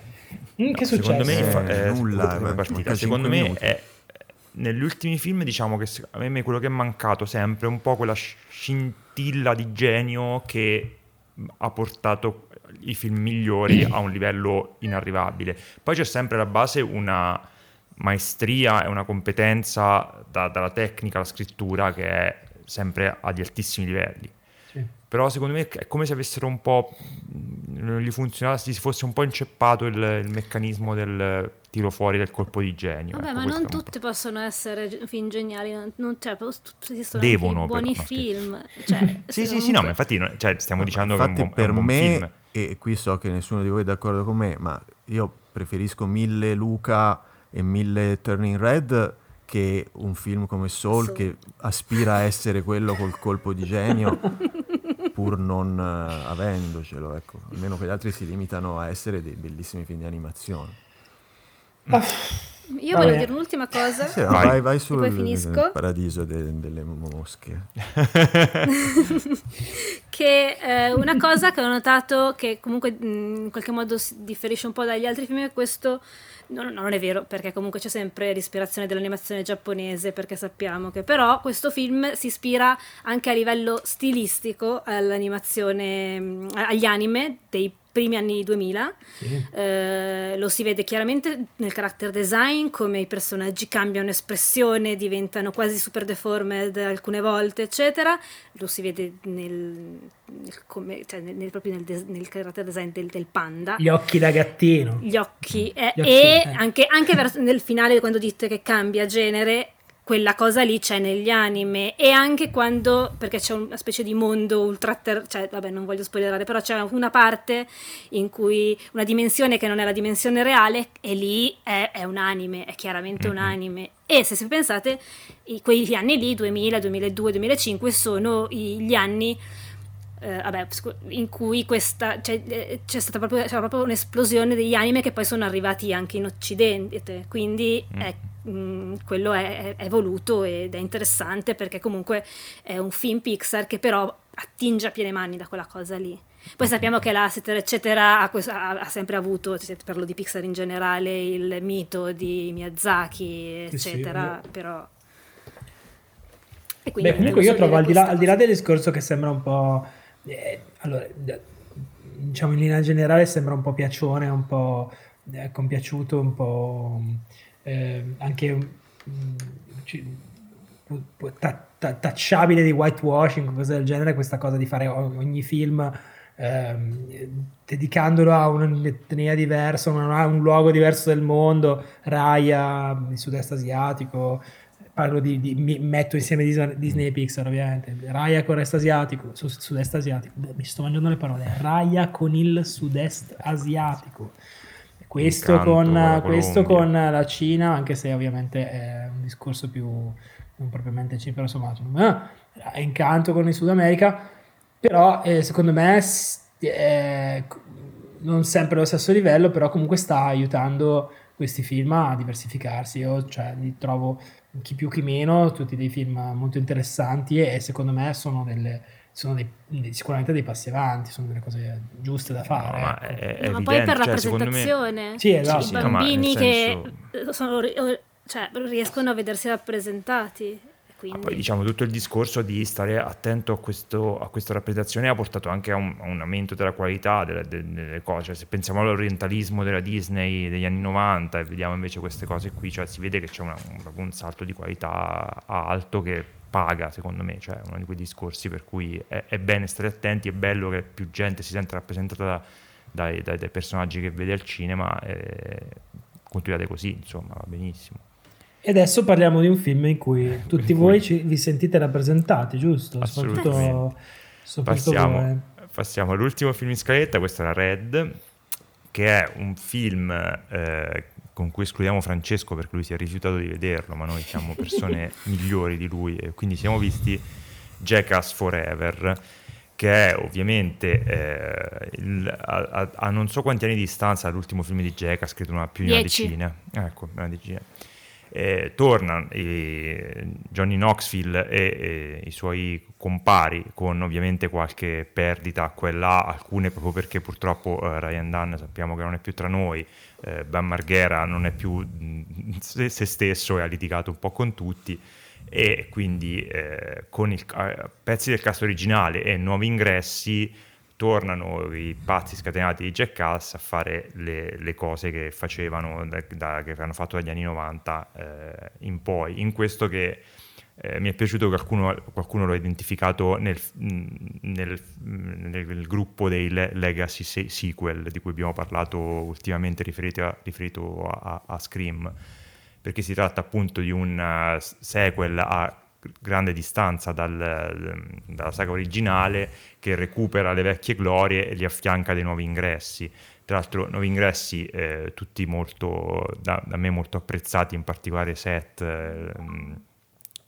Mm, che è Secondo me, successo? fa- Eh, eh, nulla, come manca partita. Secondo me minuti. è negli ultimi film diciamo che a me quello che è mancato sempre è un po' quella sc- scintilla di genio che ha portato i film migliori a un livello inarrivabile. Poi c'è sempre alla base una maestria e una competenza da- dalla tecnica alla scrittura che è sempre agli altissimi livelli. Sì. Però secondo me è come se avessero un po'. non gli funzionasse, si fosse un po' inceppato il, il meccanismo del tiro fuori del colpo di genio. Vabbè, ecco, ma non tutti possono essere film geniali, non, non- cioè, pos- esistono Devono, anche buoni però, film. Cioè, Sì, sì, comunque- sì, no, ma infatti no, cioè, stiamo dicendo Infatti che è un buon, è per un buon me, film. e qui so che nessuno di voi è d'accordo con me, ma io preferisco mille Luca e mille Turning Red che un film come Soul Soul. che aspira a essere quello col colpo di genio pur non eh, avendocelo, ecco. Almeno quegli altri si limitano a essere dei bellissimi film di animazione. Ah, Io volevo dire un'ultima cosa. Sì, Vai. vai, vai sul poi finisco. paradiso de- delle mosche. che eh, una cosa che ho notato che comunque mh, in qualche modo si differisce un po' dagli altri film è questo non, non è vero perché comunque c'è sempre l'ispirazione dell'animazione giapponese perché sappiamo che però questo film si ispira anche a livello stilistico all'animazione mh, agli anime dei primi anni 2000 sì. eh, lo si vede chiaramente nel character design, come i personaggi cambiano espressione, diventano quasi super deformed alcune volte, eccetera. Lo si vede nel, nel come- cioè nel- proprio nel character design del, del panda. Gli occhi da gattino. Gli occhi, eh, Gli occhi, e eh. anche, anche vers- nel finale, quando dite che cambia genere, quella cosa lì c'è negli anime e anche quando, perché c'è una specie di mondo ultra, ter- cioè vabbè non voglio spoilerare, però c'è una parte in cui una dimensione che non è la dimensione reale e lì è, è un anime, è chiaramente un Mhm. anime. E se pensate, i- quegli anni lì, 2000, 2002, 2005, sono gli anni eh, vabbè, in cui questa, cioè, eh, c'è stata proprio, proprio un'esplosione degli anime che poi sono arrivati anche in Occidente, quindi Mm. è- mh, quello è, è voluto ed è interessante perché comunque è un film Pixar che però attinge a piene mani da quella cosa lì. Poi sappiamo che la eccetera eccetera ha, ha- ha sempre avuto, se parlo di Pixar in generale, il mito di Miyazaki, Sì, sì, eccetera, vabbè. però... E quindi Beh, comunque io trovo al di, là, al di là del discorso che sembra un po'... eh, allora, diciamo in linea generale sembra un po' piacione, un po' eh, compiaciuto, un po' eh, anche mm, tacciabile di whitewashing, cose del genere, questa cosa di fare ogni film ehm, dedicandolo a un'etnia diversa, a un luogo diverso del mondo, Raya, il sud-est asiatico, parlo di, di- metto insieme Disney, e Pixar ovviamente. Raya con il sud-est asiatico su- sud-est asiatico. Beh, mi sto mangiando le parole. Raya con il sud-est asiatico questo, con, la questo con la Cina anche se ovviamente è un discorso più non propriamente Cina però insomma insomma, eh, è incanto con il Sud America però eh, secondo me c- non sempre allo stesso livello però comunque sta aiutando questi film a diversificarsi. Io cioè, li trovo chi più chi meno tutti dei film molto interessanti e secondo me sono delle, sono dei, sicuramente dei passi avanti, sono delle cose giuste da fare. No, ma, ecco. è, è No, ma poi per evidente, cioè, rappresentazione, me- Sì, esatto. i Sì, no, bambini nel che senso- sono- cioè, riescono a vedersi rappresentati. Quindi... Poi diciamo tutto il discorso di stare attento a, questo, a questa rappresentazione ha portato anche a un, a un aumento della qualità delle, delle- delle cose. Cioè, se pensiamo all'orientalismo della Disney degli anni 90 e vediamo invece queste cose qui, cioè, si vede che c'è una- un, un salto di qualità alto che paga secondo me, cioè uno di quei discorsi per cui è, è bene stare attenti, è bello che più gente si senta rappresentata da- dai, dai- dai personaggi che vede al cinema e continuate così, insomma, va benissimo. E adesso parliamo di un film in cui tutti In cui- voi ci- vi sentite rappresentati, giusto? Soprattutto, soprattutto Passiamo, passiamo all'ultimo film in scaletta, questo era Red, che è un film eh, con cui escludiamo Francesco perché lui si è rifiutato di vederlo, ma noi siamo persone migliori di lui e quindi siamo visti Jackass Forever, che è ovviamente eh, il- a, a- a non so quanti anni di distanza dall'ultimo film di Jackass, credo una più di una decina. Ecco, una decina. Eh, tornano eh, Johnny Knoxville e, e i suoi compari con ovviamente qualche perdita qua e là, alcune proprio perché purtroppo eh, Ryan Dunn sappiamo che non è più tra noi, eh, Ben Marghera non è più mh, se, se stesso e ha litigato un po' con tutti e quindi eh, con eh, pezzi del cast originale e nuovi ingressi tornano i pazzi scatenati di Jackass a fare le, le cose che facevano, da- da- che hanno fatto dagli anni 90 eh, in poi. In questo che eh, mi è piaciuto che qualcuno, qualcuno l'ha identificato nel, nel- nel gruppo dei le- Legacy se- sequel di cui abbiamo parlato ultimamente riferito a, riferito a- a Scream, perché si tratta appunto di un uh, sequel a grande distanza dal- dalla saga originale che recupera le vecchie glorie e li affianca dei nuovi ingressi. Tra l'altro nuovi ingressi eh, tutti molto, da, da me molto apprezzati, in particolare Seth, eh,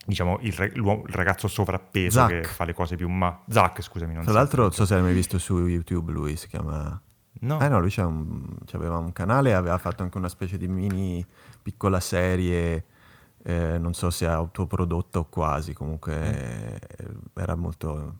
diciamo il, il ragazzo sovrappeso Zack. che fa le cose più ma... Zack, scusami, non Tra so. l'altro, non so se l'hai mai visto su YouTube, lui si chiama... No, Eh no, lui un- c'aveva un canale aveva fatto anche una specie di mini piccola serie, eh, non so se autoprodotta o quasi, comunque eh, era molto...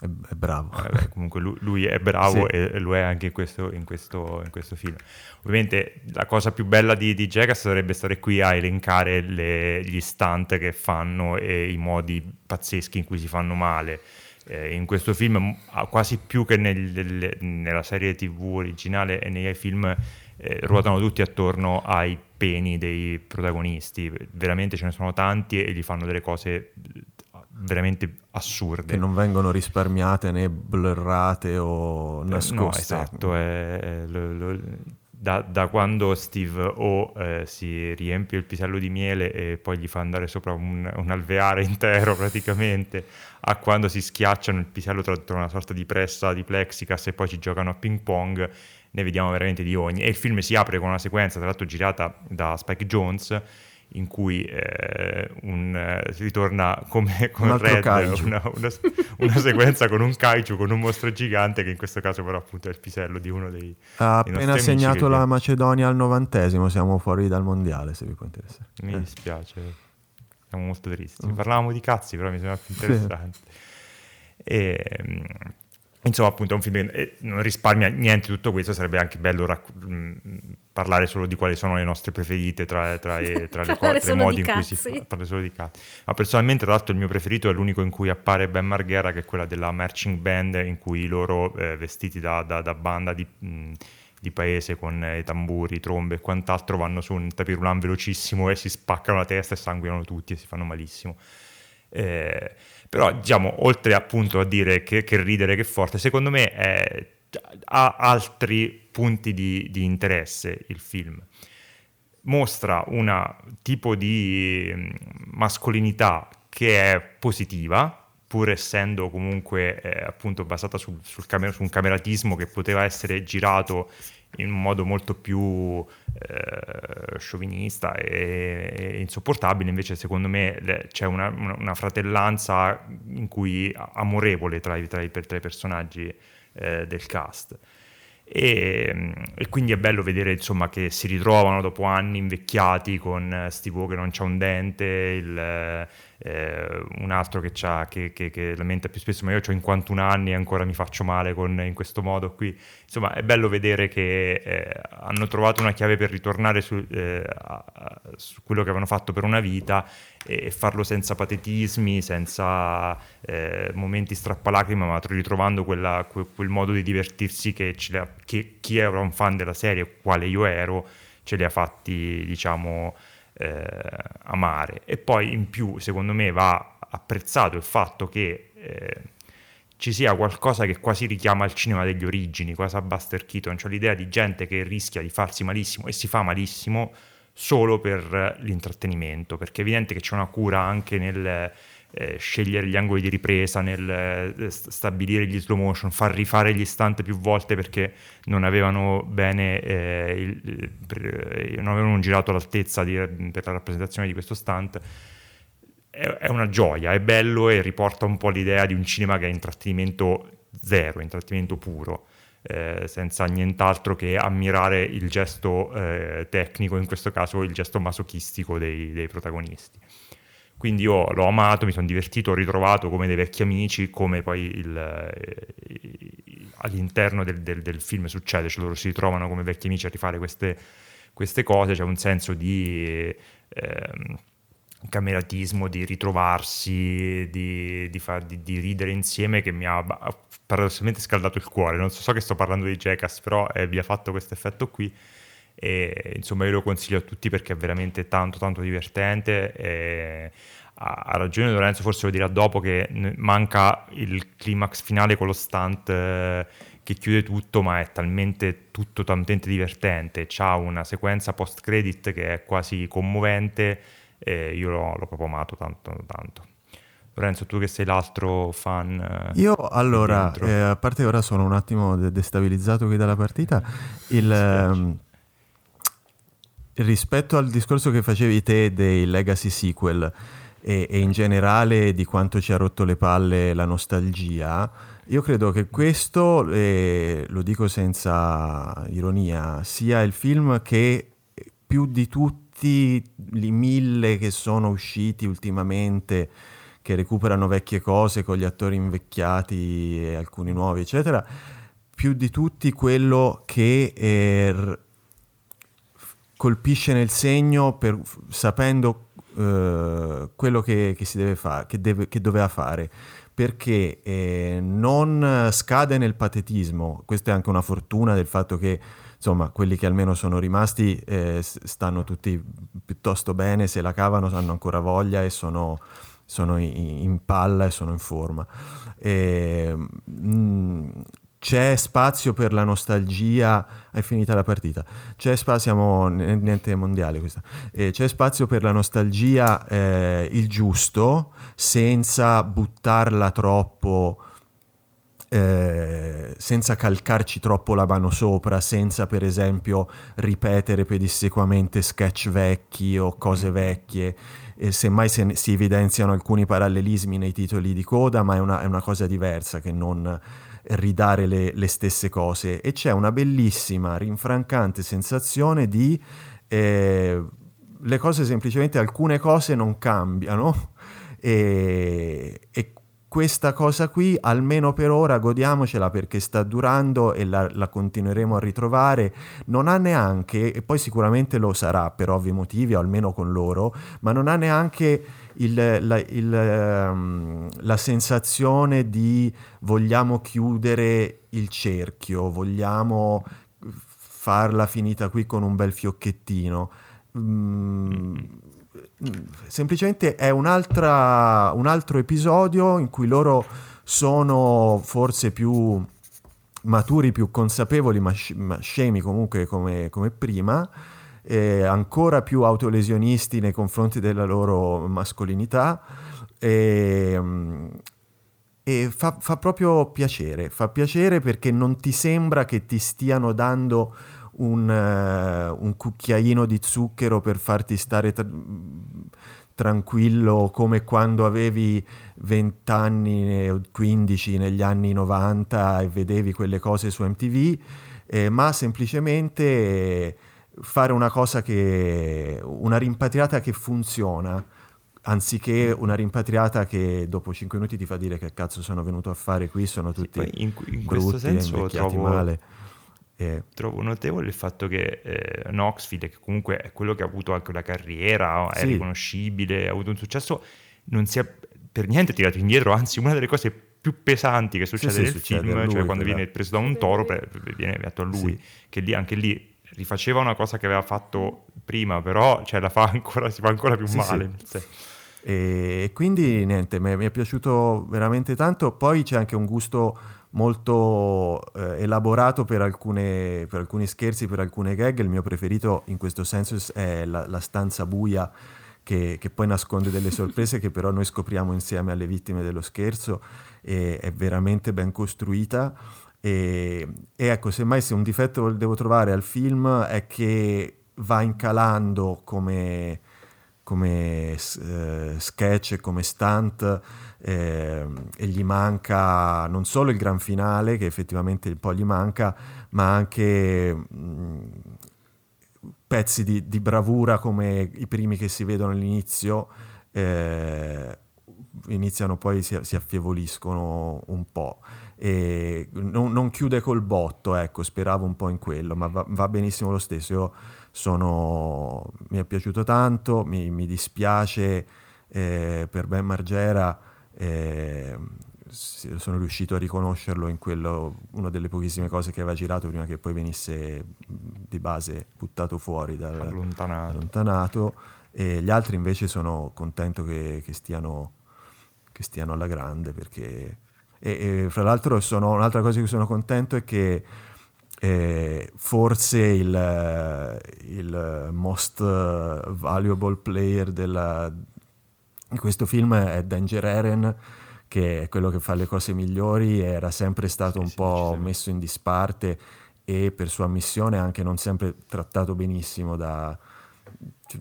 è, è bravo. Vabbè, comunque lui, lui è bravo Sì. e lo è anche in questo, in questo- in questo film. Ovviamente la cosa più bella di, di Jackass sarebbe stare qui a elencare le- gli stunt che fanno e i modi pazzeschi in cui si fanno male. Eh, in questo film, quasi più che nel- nel- nella serie TV originale e nei film, eh, ruotano tutti attorno ai peni dei protagonisti. Veramente ce ne sono tanti e gli fanno delle cose eh, veramente assurde. Che non vengono risparmiate né blurrate o Eh, No, nascoste. esatto, è- è lo- lo- da, da quando Steve O eh, si riempie il pisello di miele e poi gli fa andare sopra un, un alveare intero praticamente, a quando si schiacciano il pisello tra, tra una sorta di pressa di plexicas e poi ci giocano a ping pong, ne vediamo veramente di ogni. E il film si apre con una sequenza, tra l'altro girata da Spike Jones, in cui eh, un, eh, si ritorna come con Un Red, una, una, una sequenza con un kaiju, con un mostro gigante che in questo caso però appunto è il pisello di uno dei... Ha appena segnato la Macedonia al novantesimo, siamo fuori dal mondiale, se vi può interessare. Mi Eh. dispiace, siamo molto tristi. Mm. Parlavamo di cazzi, però mi sembra più Sì. interessante. E, insomma, appunto, è un film che eh, non risparmia niente tutto questo. Sarebbe anche bello racc- mm, parlare solo di quali sono le nostre preferite tra, tra, i- tra le solo modi di in cui si fa. Parlare solo di cazzi. Ma personalmente, tra l'altro, il mio preferito è l'unico in cui appare Ben Marghera, che è quella della marching band, in cui loro, eh, vestiti da, da- da banda di. mm, di paese con eh, tamburi, trombe e quant'altro vanno su un tapirulan velocissimo e si spaccano la testa e sanguinano tutti e si fanno malissimo. Eh, però, diciamo, oltre appunto a dire che, che ridere che forte, secondo me è- ha altri punti di, di interesse il film. Mostra un tipo di mm, mascolinità che è positiva, pur essendo comunque eh, appunto basata sul, sul camer- su un cameratismo che poteva essere girato in un modo molto più eh, sciovinista e, e insopportabile, invece secondo me c'è una, una- fratellanza in cui, amorevole tra i, tra tra i personaggi eh, del cast. E, e quindi è bello vedere insomma che si ritrovano dopo anni invecchiati con eh, Steve che non c'ha un dente, il, eh, un altro che, che, che, che, lamenta più spesso, ma io ho 51 anni e ancora mi faccio male con, in questo modo qui. Insomma, è bello vedere che eh, hanno trovato una chiave per ritornare su, eh, a, su, quello che avevano fatto per una vita e farlo senza patetismi, senza eh, momenti strappalacrime, ma ritrovando quella, quel, quel, modo di divertirsi che, che chi era un fan della serie, quale io ero, ce li ha fatti, diciamo eh, amare. E poi in più, secondo me, va apprezzato il fatto che eh, ci sia qualcosa che quasi richiama il cinema degli origini, cosa Buster Keaton, cioè l'idea di gente che rischia di farsi malissimo e si fa malissimo solo per l'intrattenimento, perché è evidente che c'è una cura anche nel eh, scegliere gli angoli di ripresa, nel eh, stabilire gli slow motion, far rifare gli stunt più volte perché non avevano bene, eh, il, per, eh, non avevano girato all'altezza di, per la rappresentazione di questo stunt. È, è, una gioia, è bello e riporta un po' l'idea di un cinema che è intrattenimento zero, intrattenimento puro. Eh, senza nient'altro che ammirare il gesto eh, tecnico, in questo caso il gesto masochistico dei, dei protagonisti. Quindi io l'ho amato, mi sono divertito, ho ritrovato come dei vecchi amici, come poi il, eh, all'interno del, del, del, film succede, cioè loro si ritrovano come vecchi amici a rifare queste, queste cose, c'è un senso di eh, cameratismo, di ritrovarsi, di, di, far, di, di, ridere insieme che mi ha paradossalmente scaldato il cuore. Non so, so che sto parlando di Jackass, però eh, vi ha fatto questo effetto qui. E insomma io lo consiglio a tutti perché è veramente tanto tanto divertente. E ha ragione Lorenzo forse lo dirà dopo che manca il climax finale con lo stunt eh, che chiude tutto ma è talmente tutto talmente divertente. C'ha una sequenza post credit che è quasi commovente e io l'ho, l'ho proprio amato tanto tanto Lorenzo, tu che sei l'altro fan. Eh, Io allora, eh, a parte ora sono un attimo destabilizzato qui dalla partita, il, ehm, rispetto al discorso che facevi te dei legacy sequel e, e, in generale di quanto ci ha rotto le palle la nostalgia, io credo che questo, eh, lo dico senza ironia, sia il film che più di tutti i mille che sono usciti ultimamente, che recuperano vecchie cose con gli attori invecchiati e alcuni nuovi, eccetera, più di tutti quello che... Eh, colpisce nel segno per, sapendo uh, quello che, che, si deve fare, che, deve, che doveva fare, perché eh, non scade nel patetismo, questa è anche una fortuna del fatto che insomma quelli che almeno sono rimasti eh, stanno tutti piuttosto bene, se la cavano hanno ancora voglia e sono, sono in, palla e sono in forma. E, mh, mm, c'è spazio per la nostalgia, è finita la partita, c'è spazio, siamo niente mondiale questa, eh, c'è spazio per la nostalgia eh, il giusto, senza buttarla troppo, eh, senza calcarci troppo la mano sopra, senza per esempio ripetere pedissequamente sketch vecchi o cose vecchie, e semmai se ne, si evidenziano alcuni parallelismi nei titoli di coda, ma è una, è una cosa diversa che non ridare le, le, stesse cose. E c'è una bellissima, rinfrancante sensazione di eh, le cose semplicemente, alcune cose non cambiano. E, e, questa cosa qui, almeno per ora, godiamocela perché sta durando e la, la, continueremo a ritrovare. Non ha neanche, e poi sicuramente lo sarà per ovvi motivi, o almeno con loro, ma non ha neanche il, la, il, um, la sensazione di vogliamo chiudere il cerchio, vogliamo farla finita qui con un bel fiocchettino. Mm, semplicemente è un altro episodio in cui loro sono forse più maturi, più consapevoli, ma, sc- ma scemi comunque come, come prima ancora più autolesionisti nei confronti della loro mascolinità e, mm, e fa, fa, proprio piacere, fa piacere perché non ti sembra che ti stiano dando un, uh, un cucchiaino di zucchero per farti stare tra- tranquillo come quando avevi 20 anni o 15 negli anni 90 e vedevi quelle cose su MTV, eh, ma semplicemente... Eh, fare una cosa che, una rimpatriata che funziona anziché una rimpatriata che dopo 5 minuti ti fa dire che cazzo sono venuto a fare qui, sono tutti Sì, in, in questo senso trovo, male. E- trovo notevole il fatto che eh, Knoxville, che comunque è quello che ha avuto anche una carriera, è Sì. riconoscibile, ha avuto un successo, non sia per niente tirato indietro, anzi una delle cose più pesanti che succede sì, nel succede film, a lui, cioè quando viene preso da un toro, viene dato a lui, Sì. che lì anche lì rifaceva una cosa che aveva fatto prima, però cioè, la fa ancora, si fa ancora più Sì, male. sì. Sì. E quindi niente, mi mi è piaciuto veramente tanto. Poi c'è anche un gusto molto eh, elaborato per, alcune- per alcuni scherzi, per alcune gag. Il mio preferito in questo senso è la, la stanza buia che, che poi nasconde delle sorprese che però noi scopriamo insieme alle vittime dello scherzo. E è veramente ben costruita. E, e ecco, semmai se un difetto devo trovare al film è che va incalando come come eh, sketch come stunt eh, e gli manca non solo il gran finale che effettivamente un po' gli manca ma anche mh, pezzi di, di bravura come i primi che si vedono all'inizio eh, iniziano poi si, si affievoliscono un po' e non, non chiude col botto ecco speravo un po' in quello ma va, va benissimo lo stesso. Io sono, mi è piaciuto tanto, mi, mi dispiace eh, per Ben Margera, eh, sono riuscito a riconoscerlo in quello, una delle pochissime cose che aveva girato prima che poi venisse di base buttato fuori, dal, Allontanato. allontanato, e gli altri invece sono contento che, che stiano, che stiano alla grande perché... E, e fra l'altro sono, un'altra cosa di cui sono contento è che eh, forse il, il most valuable player della, questo film è Danger Eren, che è quello che fa le cose migliori, era sempre stato un po' messo in disparte e per sua missione anche non sempre trattato benissimo da...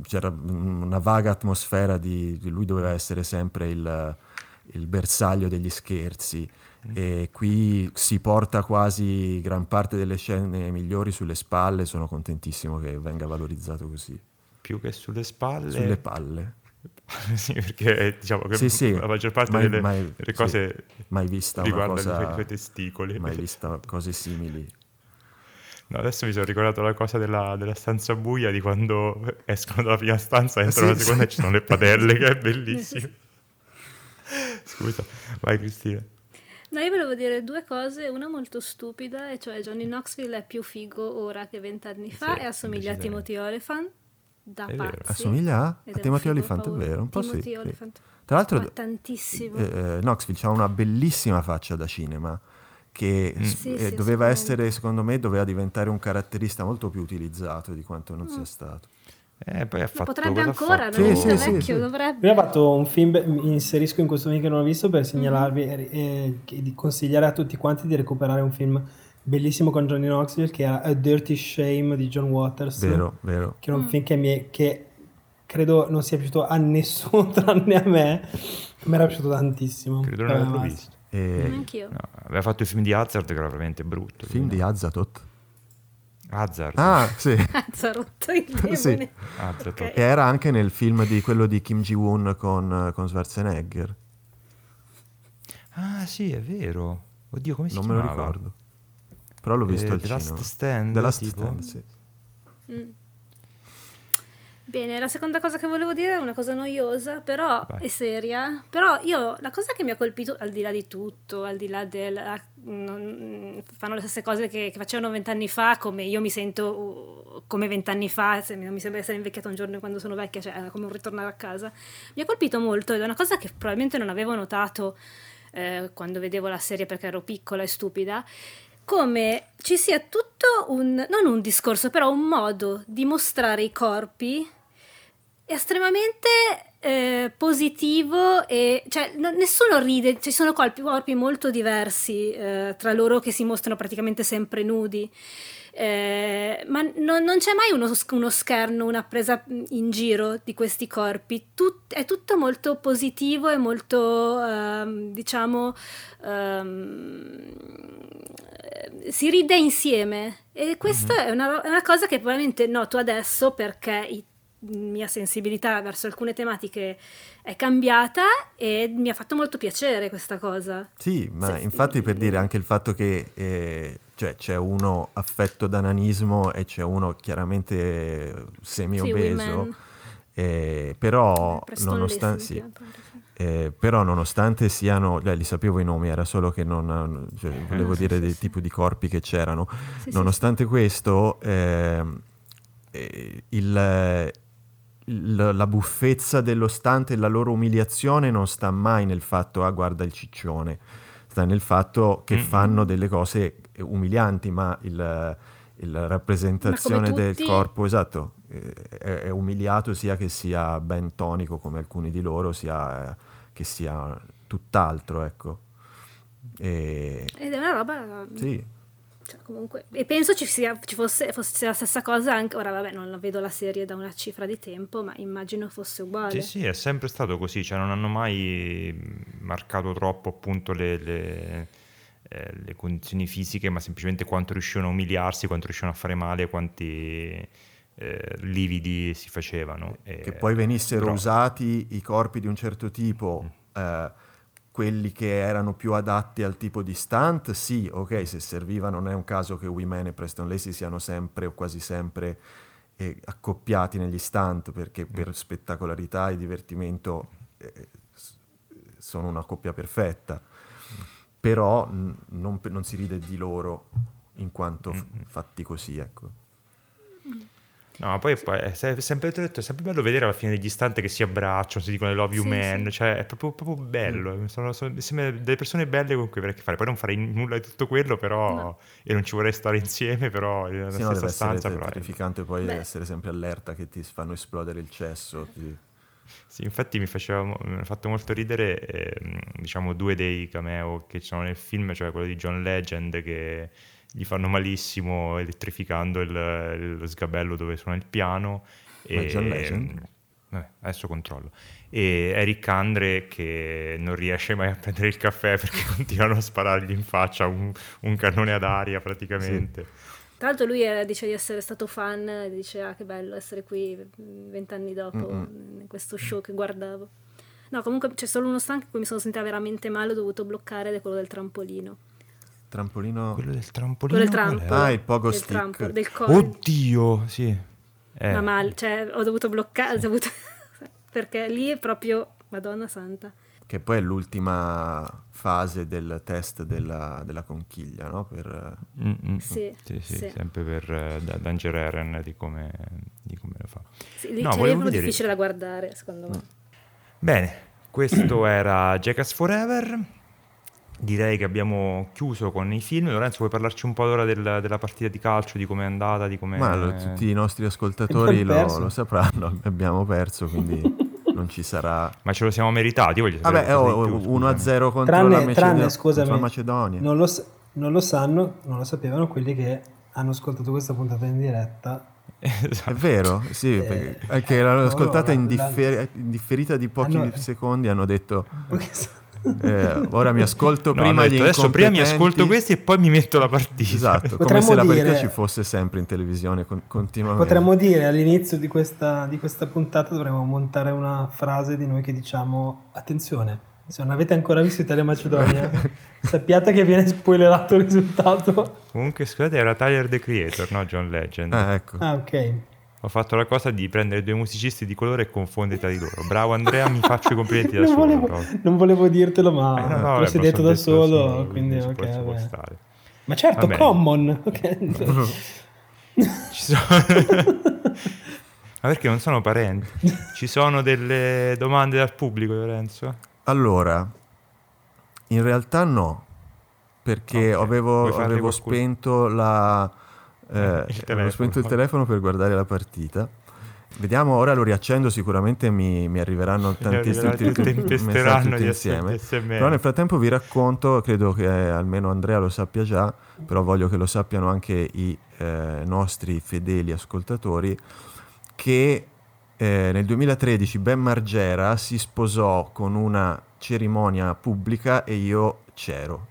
c'era una vaga atmosfera di, di lui doveva essere sempre il, il bersaglio degli scherzi e qui si porta quasi gran parte delle scene migliori sulle spalle, sono contentissimo che venga valorizzato così, Più che sulle spalle. sulle palle. sì, perché diciamo che Sì, sì, la maggior parte mai- delle, mai- delle sì, cose mai vista una riguardano cosa- i tuoi- testicoli. Mai vista cose simili. No, adesso mi sono ricordato la cosa della, della stanza buia di quando escono dalla prima stanza, entrano Sì, nella seconda sì. e ci sono le padelle, che è bellissimo. Scusa, vai Cristina. No, io volevo dire due cose, una molto stupida, e cioè Johnny Knoxville è più figo ora che vent'anni fa Sì, e assomiglia a. Timothy Olyphant da È vero. pazzi. Assomiglia a, a è Timothy Olyphant, è vero? Un po' Timothy sì. Olyphant. Tra l'altro, Ma tantissimo. eh, eh, Knoxville ha una bellissima faccia da cinema che Mm. Sì, eh, sì, doveva essere, secondo me, doveva diventare un caratterista molto più utilizzato di quanto non Mm. sia stato. Eh, poi ha Ma fatto potrebbe ancora, fatto? non è Sì, sì, vecchio, sì. dovrebbe. Io ho fatto un film, mi inserisco in questo film che non ho visto per segnalarvi e e- e di consigliare a tutti quanti di recuperare un film bellissimo con Johnny Knoxville che era A Dirty Shame di John Waters. Vero, vero. Che è un Mm. film che, mi è- che credo non sia piaciuto a nessuno tranne a me. Mi era piaciuto tantissimo. Credo non l'avevo Eh, visto. E Anch'io. No, aveva fatto il film di Hazard che era veramente brutto. film di Azzatot. Hazard. Ah, sì. Cazzo, ha rotto il demone. Sì. Hazard. Ok. E era anche nel film di quello di Kim Ji-woon con, con Schwarzenegger. Ah, sì, è vero. Oddio, come si Non me lo chiamava? ricordo. Però l'ho visto Eh, al The Last cinema. Stand, The Last tipo? Stand, sì. Mm. Bene, la seconda cosa che volevo dire è una cosa noiosa, però Vai. è seria. Però io, la cosa che mi ha colpito, al di là di tutto, al di là del... ah, non- fanno le stesse cose che, che facevano vent'anni fa, come io mi sento uh, come vent'anni fa, se non mi sembra essere invecchiata un giorno quando sono vecchia, cioè come un ritornare a casa. Mi ha colpito molto ed è una cosa che probabilmente non avevo notato eh, quando vedevo la serie perché ero piccola e stupida, come ci sia tutto un, non un discorso, però un modo di mostrare i corpi estremamente eh, positivo e cioè no- nessuno ride, ci sono corpi, corpi molto diversi eh, tra loro che si mostrano praticamente sempre nudi. Eh, ma non, non c'è mai uno, uno scherno, una presa in giro di questi corpi, Tut- è tutto molto positivo e molto, ehm, diciamo, ehm, eh, si ride insieme e questa è, una, è una cosa che probabilmente noto adesso perché i mia sensibilità verso alcune tematiche è cambiata e mi ha fatto molto piacere questa cosa. Sì, ma Sì. infatti per dire anche il fatto che eh, cioè, c'è uno affetto da nanismo e c'è uno chiaramente semi-obeso, Women. eh, però, Preston nonostan- Lacey, sì, mi pare, sì. Eh, però nonostante siano, eh, li sapevo i nomi, era solo che non, cioè, volevo Ah, sì, dire sì, del sì. tipo di corpi che c'erano, nonostante questo, ehm, eh, il- il- la buffezza dello stante e la loro umiliazione non sta mai nel fatto, ah guarda il ciccione, sta nel fatto che Mm. fanno delle cose umilianti, ma il, la rappresentazione del corpo, esatto, eh, è, è umiliato sia che sia ben tonico come alcuni di loro, sia eh, che sia tutt'altro, ecco. E, Ed è una roba sì, Cioè, comunque, e penso ci, sia, ci fosse, fosse la stessa cosa anche, ora vabbè non la vedo la serie da una cifra di tempo, ma immagino fosse uguale. Sì, sì, è sempre stato così, cioè non hanno mai marcato troppo appunto le, le- eh, le condizioni fisiche, ma semplicemente quanto riuscivano a umiliarsi, quanto riuscivano a fare male, quanti eh, lividi si facevano. E- che poi venissero però- usati i corpi di un certo tipo, eh, quelli che erano più adatti al tipo di stunt, sì, ok, se serviva non è un caso che Women e Preston Lacey siano sempre o quasi sempre eh, accoppiati negli stunt, perché per spettacolarità e divertimento eh, sono una coppia perfetta. Però mh, non, non si ride di loro in quanto f- fatti così, ecco. No, ma poi, poi è se- sempre, te l'ho detto, è sempre bello vedere alla fine degli istanti che si abbracciano, si dicono I love you Sì, man, sì. cioè è proprio, proprio bello, sono, sono- mi sembra delle persone belle con cui avrei a che fare, poi non farei nulla di tutto quello, però, No. e non ci vorrei stare insieme, però nella Sì, no, stessa essere stanza, è- terrificante poi Beh. essere sempre allerta che ti fanno esplodere il cesso. ti- Sì, infatti mi faceva mi ha fatto molto ridere, ehm, diciamo, due dei cameo che ci sono nel film, cioè quello di John Legend che gli fanno malissimo elettrificando il, lo sgabello dove suona il piano. Ma è John Legend? vabbè, adesso controllo. E Eric Andre che non riesce mai a prendere il caffè perché continuano a sparargli in faccia un, un cannone ad aria praticamente. Tra l'altro lui era- dice di essere stato fan, e dice ah che bello essere qui vent'anni dopo Mm-mm. in questo show che guardavo. No, comunque c'è solo uno stanco in cui mi sono sentita veramente male, ho dovuto bloccare ed è quello del trampolino. Trampolino... Quello del trampolino. Quello del trampo. è? Ah, il pogo del stick. trampo, del co- Oddio, sì. Eh. Ma male, cioè ho dovuto bloccare, ho dovuto- perché lì è proprio Madonna Santa. Che poi è l'ultima fase del test della, della conchiglia, no? Per, Mm, mm, Sì, sì, sì, sì. sempre per eh, da- Danger Eren di come, di come lo fa. Sì, lì No, è vedere- difficile da guardare, secondo me. Bene, questo era Jackass Forever. Direi che abbiamo chiuso con i film. Lorenzo, vuoi parlarci un po' ora del- della partita di calcio, di come è andata, di come... Ma lo- tutti i nostri ascoltatori lo, lo sapranno, abbiamo perso, quindi non ci sarà... Ma ce lo siamo meritati, voglio sapere Vabbè, oh, di più, 1-0 contro, Tranne, la Macedo- tranne, contro scusami, la Macedonia. Non lo, non lo sanno, non lo sapevano quelli che hanno ascoltato questa puntata in diretta. È Esatto. vero, sì, Eh, perché anche l'hanno no, ascoltata in, differ- in differita di pochi Hanno- secondi, hanno detto eh, ora mi ascolto No, prima detto, adesso prima mi incompetenti". ascolto questi e poi mi metto la partita. Esatto, come se la partita dire- ci fosse sempre in televisione con- continuamente. Potremmo dire all'inizio di questa, di questa puntata dovremmo montare una frase di noi che diciamo attenzione, se non avete ancora visto Italia Macedonia sappiate che viene spoilerato il risultato. Comunque, scusate, era Tyler the Creator, no John Legend. Eh, ecco. Ah ok. Ho fatto la cosa di prendere due musicisti di colore e confondere tra di loro. Bravo Andrea, mi faccio i complimenti da Non solo. volevo, non volevo dirtelo ma Eh, no, no, lo sei detto da detto solo, quindi si ok. può- stare. Ma certo, Va common. ok. Ci sono... Ma perché non sono parenti? Ci sono delle domande dal pubblico, Lorenzo? Allora, in realtà no, perché Ok, avevo, avevo spento la... eh, avevo telefono. spento il telefono per guardare la partita. Vediamo, ora lo riaccendo, sicuramente mi, mi arriveranno tantissimi tempesteranno tutti insieme. SMS. Però nel frattempo vi racconto, credo che almeno Andrea lo sappia già, però voglio che lo sappiano anche i eh, nostri fedeli ascoltatori, che eh, nel 2013 Ben Margera si sposò con una cerimonia pubblica e io c'ero.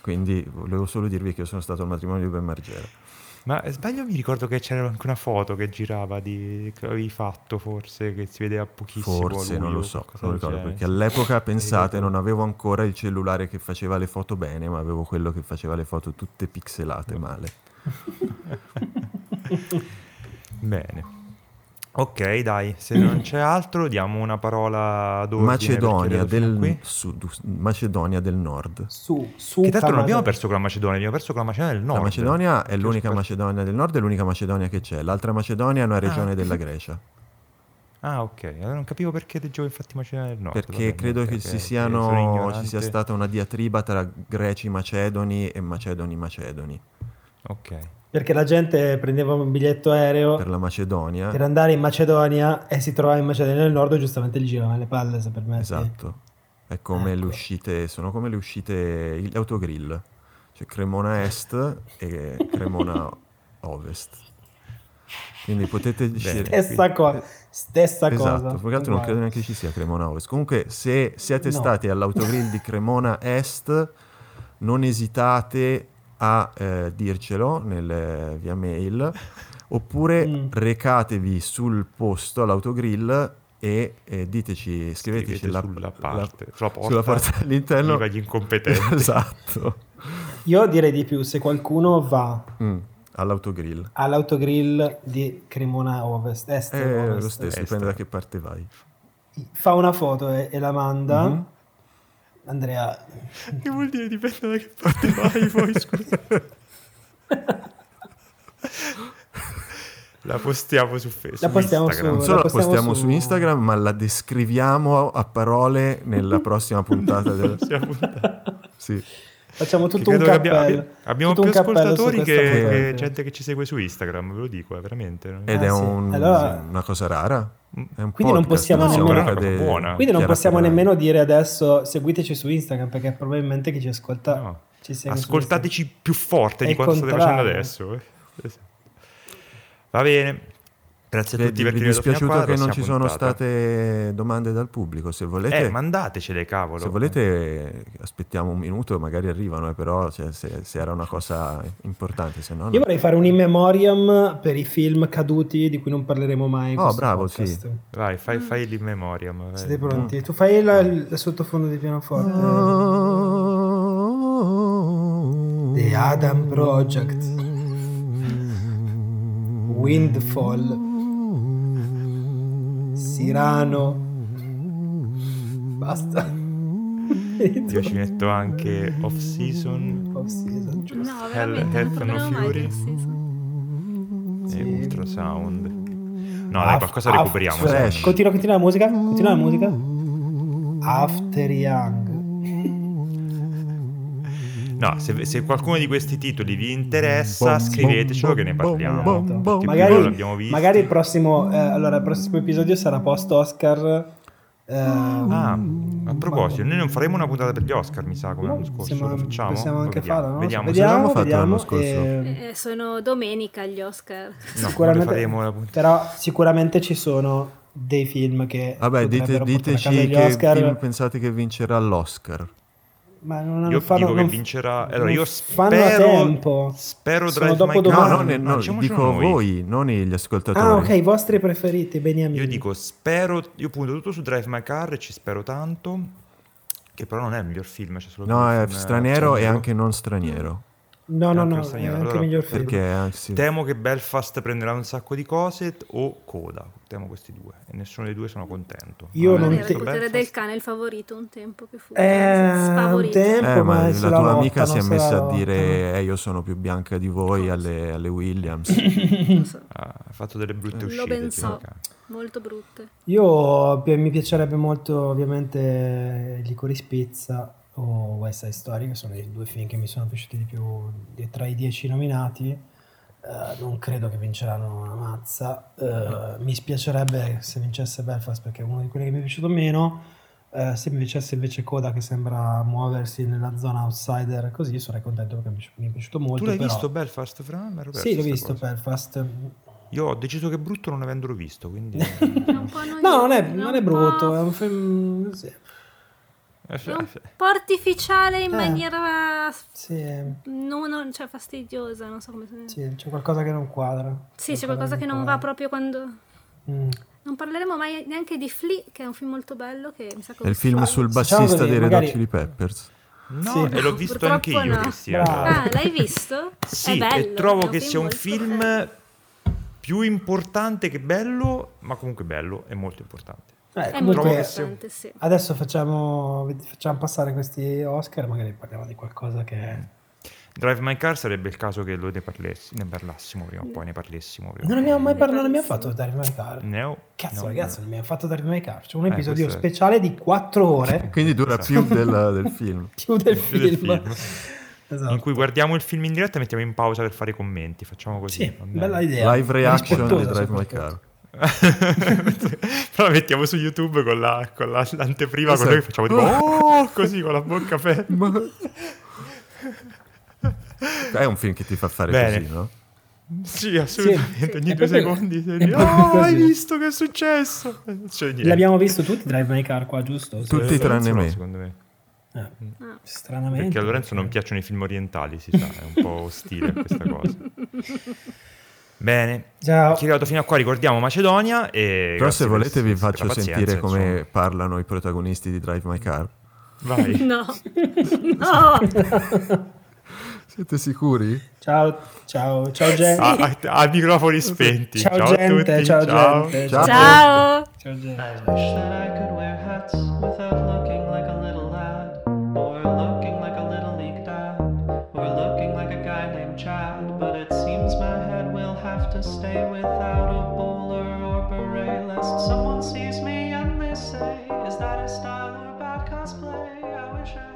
quindi volevo solo dirvi che io sono stato al matrimonio di Ben Margera. Ma eh, sbaglio mi ricordo che c'era anche una foto che girava di che avevi fatto forse che si vedeva pochissimo Forse, non lo so, non ricordo, genere. perché all'epoca, pensate, non avevo ancora il cellulare che faceva le foto bene, ma avevo quello che faceva le foto tutte pixelate male. Bene. Ok, dai, se non c'è altro diamo una parola d'ordine Macedonia perché vedo fino a del. Sud, Macedonia del Nord. Su, su Che tra l'altro non abbiamo perso con la Macedonia, abbiamo perso con la Macedonia del Nord. La Macedonia è l'unica scoperto- Macedonia del Nord, è l'unica Macedonia che c'è. L'altra Macedonia è una regione della Grecia. Ah, ok. Allora non capivo perché leggevo infatti Macedonia del Nord. Perché Vabbè, credo che ok, siano, ci sia stata una diatriba tra greci macedoni e macedoni macedoni. Ok. Perché la gente prendeva un biglietto aereo Per la Macedonia, per andare in Macedonia e si trovava in Macedonia del Nord e giustamente gli giravano le palle, se permetti. esatto. È come Ecco. le uscite, sono come le uscite, gli autogrill. C'è Cremona Est e Cremona Ovest. Quindi potete scegliere. Stessa, co- stessa Esatto, cosa. altro non credo neanche ci sia Cremona Ovest. Comunque, se siete No. stati all'autogrill di Cremona Est, non esitate a eh, dircelo nel, via mail, oppure Mm. recatevi sul posto all'autogrill e eh, diteci, scriveteci Scrivete la, sulla la- parte, sulla porta, sulla porta all'interno. viva gli incompetenti. esatto, Io direi di più, se qualcuno va Mm, all'autogrill. all'autogrill di Cremona Ovest, Est, È Ovest, lo stesso, Est. dipende da che parte vai. fa una foto e, e la manda. Mhm. Andrea, Che vuol dire dipende da che parte vai poi, scusa. La postiamo su Facebook. La postiamo Instagram. su- Non solo la postiamo postiamo su- su Instagram, ma la descriviamo a parole nella prossima puntata del... Prossima puntata. Sì. facciamo Che tutto un cappello. abbia- abbi- abbiamo tutto più ascoltatori che, che gente che ci segue su Instagram, ve lo dico, è veramente. Ed Ah, è sì. un- Allora- una cosa rara. Quindi non possiamo siamo nemmeno- buona. Quindi non possiamo nemmeno dire adesso seguiteci su Instagram perché probabilmente chi ci ascolta No. ci segue Ascoltateci più forte È di quanto state facendo contrario. adesso. eh. Esatto. Va bene. Grazie a tutti vi per è dispiaciuto che non ci sono puntata. state domande dal pubblico? Se volete, Eh, mandatecele, cavolo. se volete aspettiamo un minuto, magari arrivano, eh, però cioè, se, se era una cosa importante, se no... no. Io vorrei fare un in memoriam per i film caduti di cui non parleremo mai. in Oh, bravo, podcast. sì. Vai, fai, fai l'in memoriam. vai. Siete pronti? Tu fai la- il sottofondo di pianoforte. The Adam Project. Windfall. Cyrano. Basta. Io ci metto anche off season Off season, giusto. No, Hell- sapevo mai Fury. sì. e ultrasound. No, Af- dai, qualcosa recuperiamo. Continua, continua la musica. Continua la musica. After Young. No, se, se qualcuno di questi titoli vi interessa, Bom, scrivetecelo bom, che ne parliamo. magari, non l'abbiamo visto. magari il prossimo eh, allora il prossimo episodio sarà post Oscar eh, Ah, a proposito, noi non faremo una puntata per gli Oscar, mi sa, come l'anno scorso. possiamo, Lo facciamo? possiamo anche vediamo. farlo no? Vediamo, se vediamo, fatto vediamo l'anno scorso. e- Eh, sono domenica gli Oscar. No, sicuramente, quando faremo la puntata. però sicuramente ci sono dei film che Vabbè, dite- diteci che Oscar film pensate che vincerà l'Oscar. Ma non Io fanno, dico che non- vincerà. Allora, io fanno a spero. tempo Spero Sono Drive My dopo Car. No, domani. non, Ma no, diciamocelo dico noi. voi, non gli ascoltatori. ah ok i vostri preferiti Beniamino Io dico spero. Io punto tutto su Drive My Car e ci spero tanto. Che però non è il miglior film. C'è solo No, è film, eh, straniero e straniero. anche non straniero. No no no lo è anche allora, miglior film Perché anzi, Temo che Belfast prenderà un sacco di cose o Coda. Temo questi due. E nessuno dei due sono contento. Io non ti- il potere Belfast- del cane il favorito un tempo che fu Eh, un sfavorito. tempo, Eh, ma la tua la amica si è messa a dire eh, io sono più bianca di voi alle, alle Williams. So, Ha fatto delle brutte Lo uscite. ben Timo so. Molto brutte. Io mi piacerebbe molto ovviamente Licorice Pizza o West Side Story, che sono i due film che mi sono piaciuti di più di- tra i dieci nominati. Eh, non credo che vinceranno una mazza. Eh, mi spiacerebbe se vincesse Belfast perché è uno di quelli che mi è piaciuto meno. Eh, se mi vincesse invece Coda che sembra muoversi nella zona outsider così sarei contento perché mi è piaciuto- mi è piaciuto molto. Tu l'hai però- visto Belfast, Fra? Sì, l'ho visto cosa. Belfast. Io ho deciso che è brutto non avendolo visto, quindi... È un po' noioso, No, non è, non è brutto, è un film... sì. Eh, È un po' artificiale in Eh. maniera Sì, eh, non, non- cioè fastidiosa, non so come si sì, c'è qualcosa che non quadra. Sì, c'è qualcosa che non va quadra. proprio quando Mm. non parleremo mai neanche di Flea, che è un film molto bello che mi sa che È il film sul diciamo bassista così, dei Red Hot Chili Peppers. No, Sì. e l'ho visto Purtroppo anche io, no. Cristiano. Bravo. Ah, l'hai visto? Sì, è bello, e trovo è che sia un film bello. più importante che bello, ma comunque bello e molto importante. Eh, È comunque, importante, sì. adesso facciamo, facciamo passare questi Oscar, magari parliamo di qualcosa che... Drive My Car sarebbe il caso che lo ne, parlessi- ne parlassimo prima o poi ne parlessimo prima. Non abbiamo mai Ne parlato, non abbiamo fatto Drive My Car. Ne ho- Cazzo, no, ragazzi, non abbiamo fatto Drive My Car. C'è un Eh, episodio questo è- speciale di 4 ore Quindi dura più del, del film. più del più del film. film. Esatto. In cui guardiamo il film in diretta e mettiamo in pausa per fare i commenti. Facciamo così. Sì, bella idea. Live reaction di Drive My. Car. Però la mettiamo su YouTube con, la, con la- l'anteprima con Esatto. noi che facciamo tipo oh, così con la bocca aperta. È un film che ti fa fare Bene. così, no? Sì, assolutamente. sì, Ogni due secondi sei lì, Oh, hai così." visto che è successo? Niente. L'abbiamo visto tutti Drive My Car qua, giusto? Sì. Tutti Eh, tranne me. Secondo me. Eh, stranamente. Perché a Lorenzo non piacciono i film orientali, si sa, è un po' ostile questa cosa. Bene, Ciao. chi è arrivato fino a qua ricordiamo Macedonia e... Però se per volete vi faccio pazienza, sentire come insomma. parlano i protagonisti di Drive My Car. Vai. No. no. Siete sicuri? Ciao, ciao, ciao gente. A, a- a microfoni spenti. Ciao, ciao gente, a tutti. ciao, ciao. gente. Ciao. Ciao. Ciao gente. I wish that I could wear hats without looking like a style or bad cosplay? I wish I